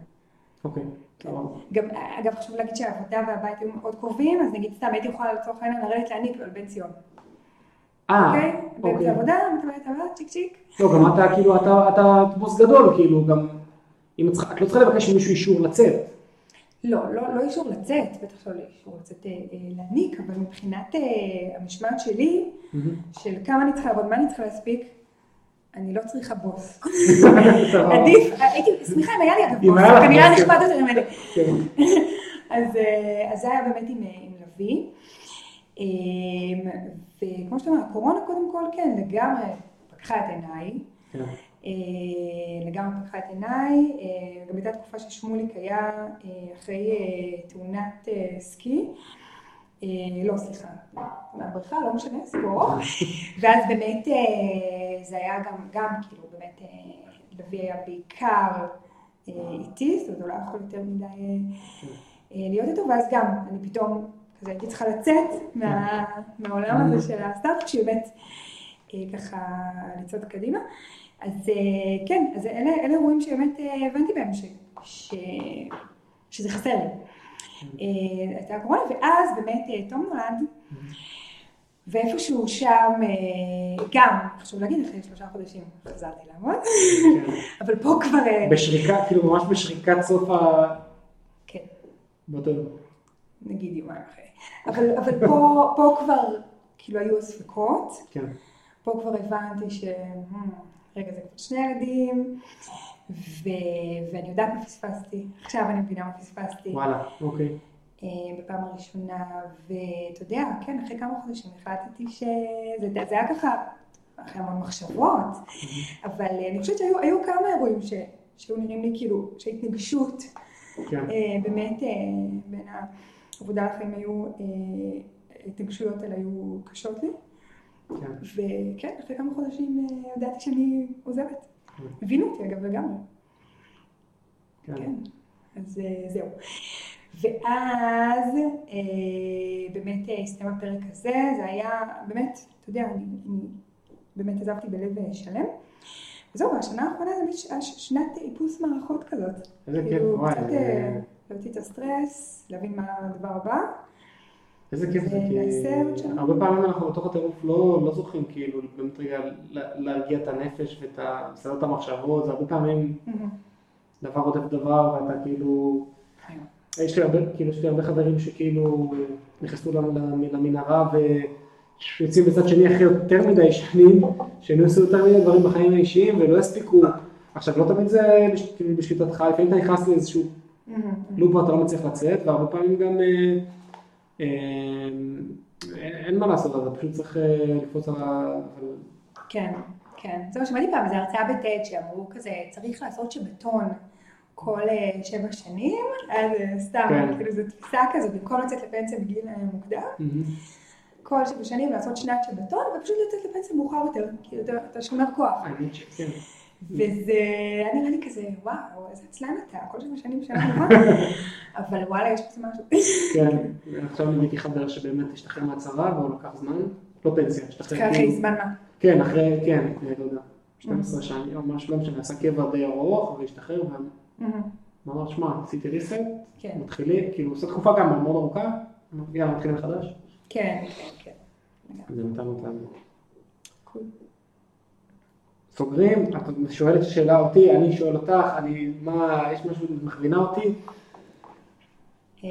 אוקיי. כן. גם, אגב, חשוב להגיד שהעבודה והבית היו מאוד קרובים, אז נגיד סתם הייתי יכולה לצורך העניין לרדת להניק על בן ציון. אה, אוקיי? אוקיי. באמצע עבודה, מתאבדת עבודה, צ'יק צ'יק. לא, גם אתה כאילו, אתה אתה בוס גדול, כאילו, גם... אם את את לא צריכה לבקש ממישהו אישור לצאת. לא, לא, לא אישור לצאת, בטח לא אישור לצאת אה, אה, להניק, אבל מבחינת אה, המשמעת שלי, של כמה אני צריכה לעבוד, מה אני צריכה להספיק, אני לא צריכה בוס. סבבה. עדיף, הייתי שמחה אם היה לי אגב בוס, כנראה בוס, נחמד יותר ממני. כן. אז, אה, אז זה היה באמת עם, אה, עם לביא. וכמו שאתה אומר, הקורונה קודם כל, כן, לגמרי פקחה את עיניי. כן. אה, לגמרי פקחה את עיניי. אה, גם הייתה תקופה ששמוליק היה אה, אחרי תאונת סקי. לא, סליחה, מהבריכה, לא משנה, ארוך. ואז באמת זה היה גם, גם כאילו, באמת, לביא היה בעיקר איתי, זאת אומרת, הוא לא יכול יותר מדי אה, להיות איתו, ואז גם, אני פתאום, כזה הייתי צריכה לצאת מה, מהעולם הזה של הסטארט-אפ, שבאמת אה, ככה לצעוד קדימה. אז אה, כן, אז אלה, אלה אירועים שבאמת אה, הבנתי בהם ש, ש, שזה חסר לי. הייתה הקורונה, ואז באמת תום נולד, ואיפשהו שם, גם, חשוב להגיד, אחרי שלושה חודשים חזרתי לעבוד, כן. אבל פה כבר, בשריקה, כאילו ממש בשריקת סוף ה... כן, באותו... נגיד יומיים אחרי. אבל, אבל פה, פה כבר, כאילו היו הספקות, כן. פה כבר הבנתי ש... "Hmm, רגע, זה כבר שני ילדים, ו... ואני יודעת מה פספסתי. עכשיו אני מבינה מה פספסתי. וואלה, אוקיי. אה, בפעם הראשונה, ואתה יודע, כן, אחרי כמה חודשים החלטתי שזה זה היה ככה, אחרי המון מחשבות, אבל אה, אני חושבת שהיו היו כמה אירועים ש, שהיו נראים לי כאילו, שההתנגשות כן. אה, באמת בין העבודה לחיים היו, אה, ההתנגשויות האלה היו קשות לי, כן. וכן, אחרי כמה חודשים אה, ידעתי שאני עוזבת. הבינו אותי אגב לגמרי. כן. כן, אז אה, זהו. ואז אה, באמת אה, הסתיים הפרק הזה, זה היה באמת, אתה יודע, אני, אני באמת עזבתי בלב אה, שלם. וזהו, והשנה האחרונה זה באמת שנת איפוס מערכות כזאת. איזה כיף, כאילו, וואי. להוציא את הסטרס, להבין מה הדבר הבא. איזה כיף זה, כי. הרבה פעמים אנחנו בתוך הטירוף לא, לא זוכים כאילו באמת רגע לה- להרגיע את הנפש ואת את המחשבות, זה הרבה פעמים דבר רודף דבר, ואתה כאילו, יש לי הרבה, כאילו, יש לי הרבה חברים שכאילו נכנסו למ- למנהרה ויוצאים בצד שני אחרי יותר מדי שנים, שהם יעשו יותר מדי דברים בחיים האישיים ולא יספיקו. עכשיו, לא תמיד זה בש- בשליטתך, לפעמים אתה נכנס לאיזשהו לופ ואתה לא מצליח לצאת, והרבה פעמים גם אה, אה, אין מה לעשות, אתה פשוט צריך אה, לקפוץ על ה... כן, כן. זה מה שמעתי פעם, איזו הרצאה בטד שאמרו כזה, צריך לעשות שבטון כל שבע שנים, אז סתם, כן. כאילו זו תפיסה כזו, במקום לצאת לפנסיה בגיל מוקדם, כל שבע שנים לעשות שנת שבתון, ופשוט לצאת לפנסיה מאוחר יותר, כאילו אתה- אתה שומר כוח. האמת שכן. וזה היה נראה לי כזה, וואו, איזה עצלן אתה, כל שבע שנים נורא, אבל וואלה, יש בזה משהו. כן, עכשיו ליוויתי חבר שבאמת השתחרר מהצבא והוא לקח זמן, לא פנסיה, השתחרר אחרי זמן מה. כן, אחרי, כן, לפני, לא יודע, 12 שנים, או משהו, לא משנה, עשה קבע די ארוך והשתחרר, והוא אמר, שמע, עשיתי ריסט, כן, מתחילים, כאילו, עושה תקופה גם מאוד ארוכה, יאללה, מתחילים מחדש, כן, כן, כן. זה נתן אותנו. סוגרים, את שואלת שאלה אותי, אני שואל אותך, אני, מה, יש משהו שמכווינה אותי? אה,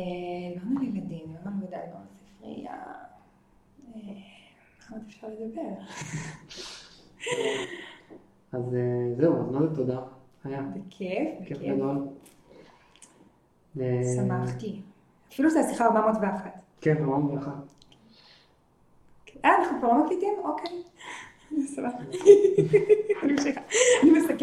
דיברנו על ילדים, דיברנו על עבודה, דיברנו על ספרייה. עוד אפשר לדבר? אז אה, זהו, אז זה תודה? היה בכיף, כיף בכיף. גדול. אה, שמחתי. אפילו שזו השיחה 401. כן, אמרנו לך. אה, אנחנו כבר לא מקליטים? אוקיי. סבבה. אני ממשיכה. אני מסכמת.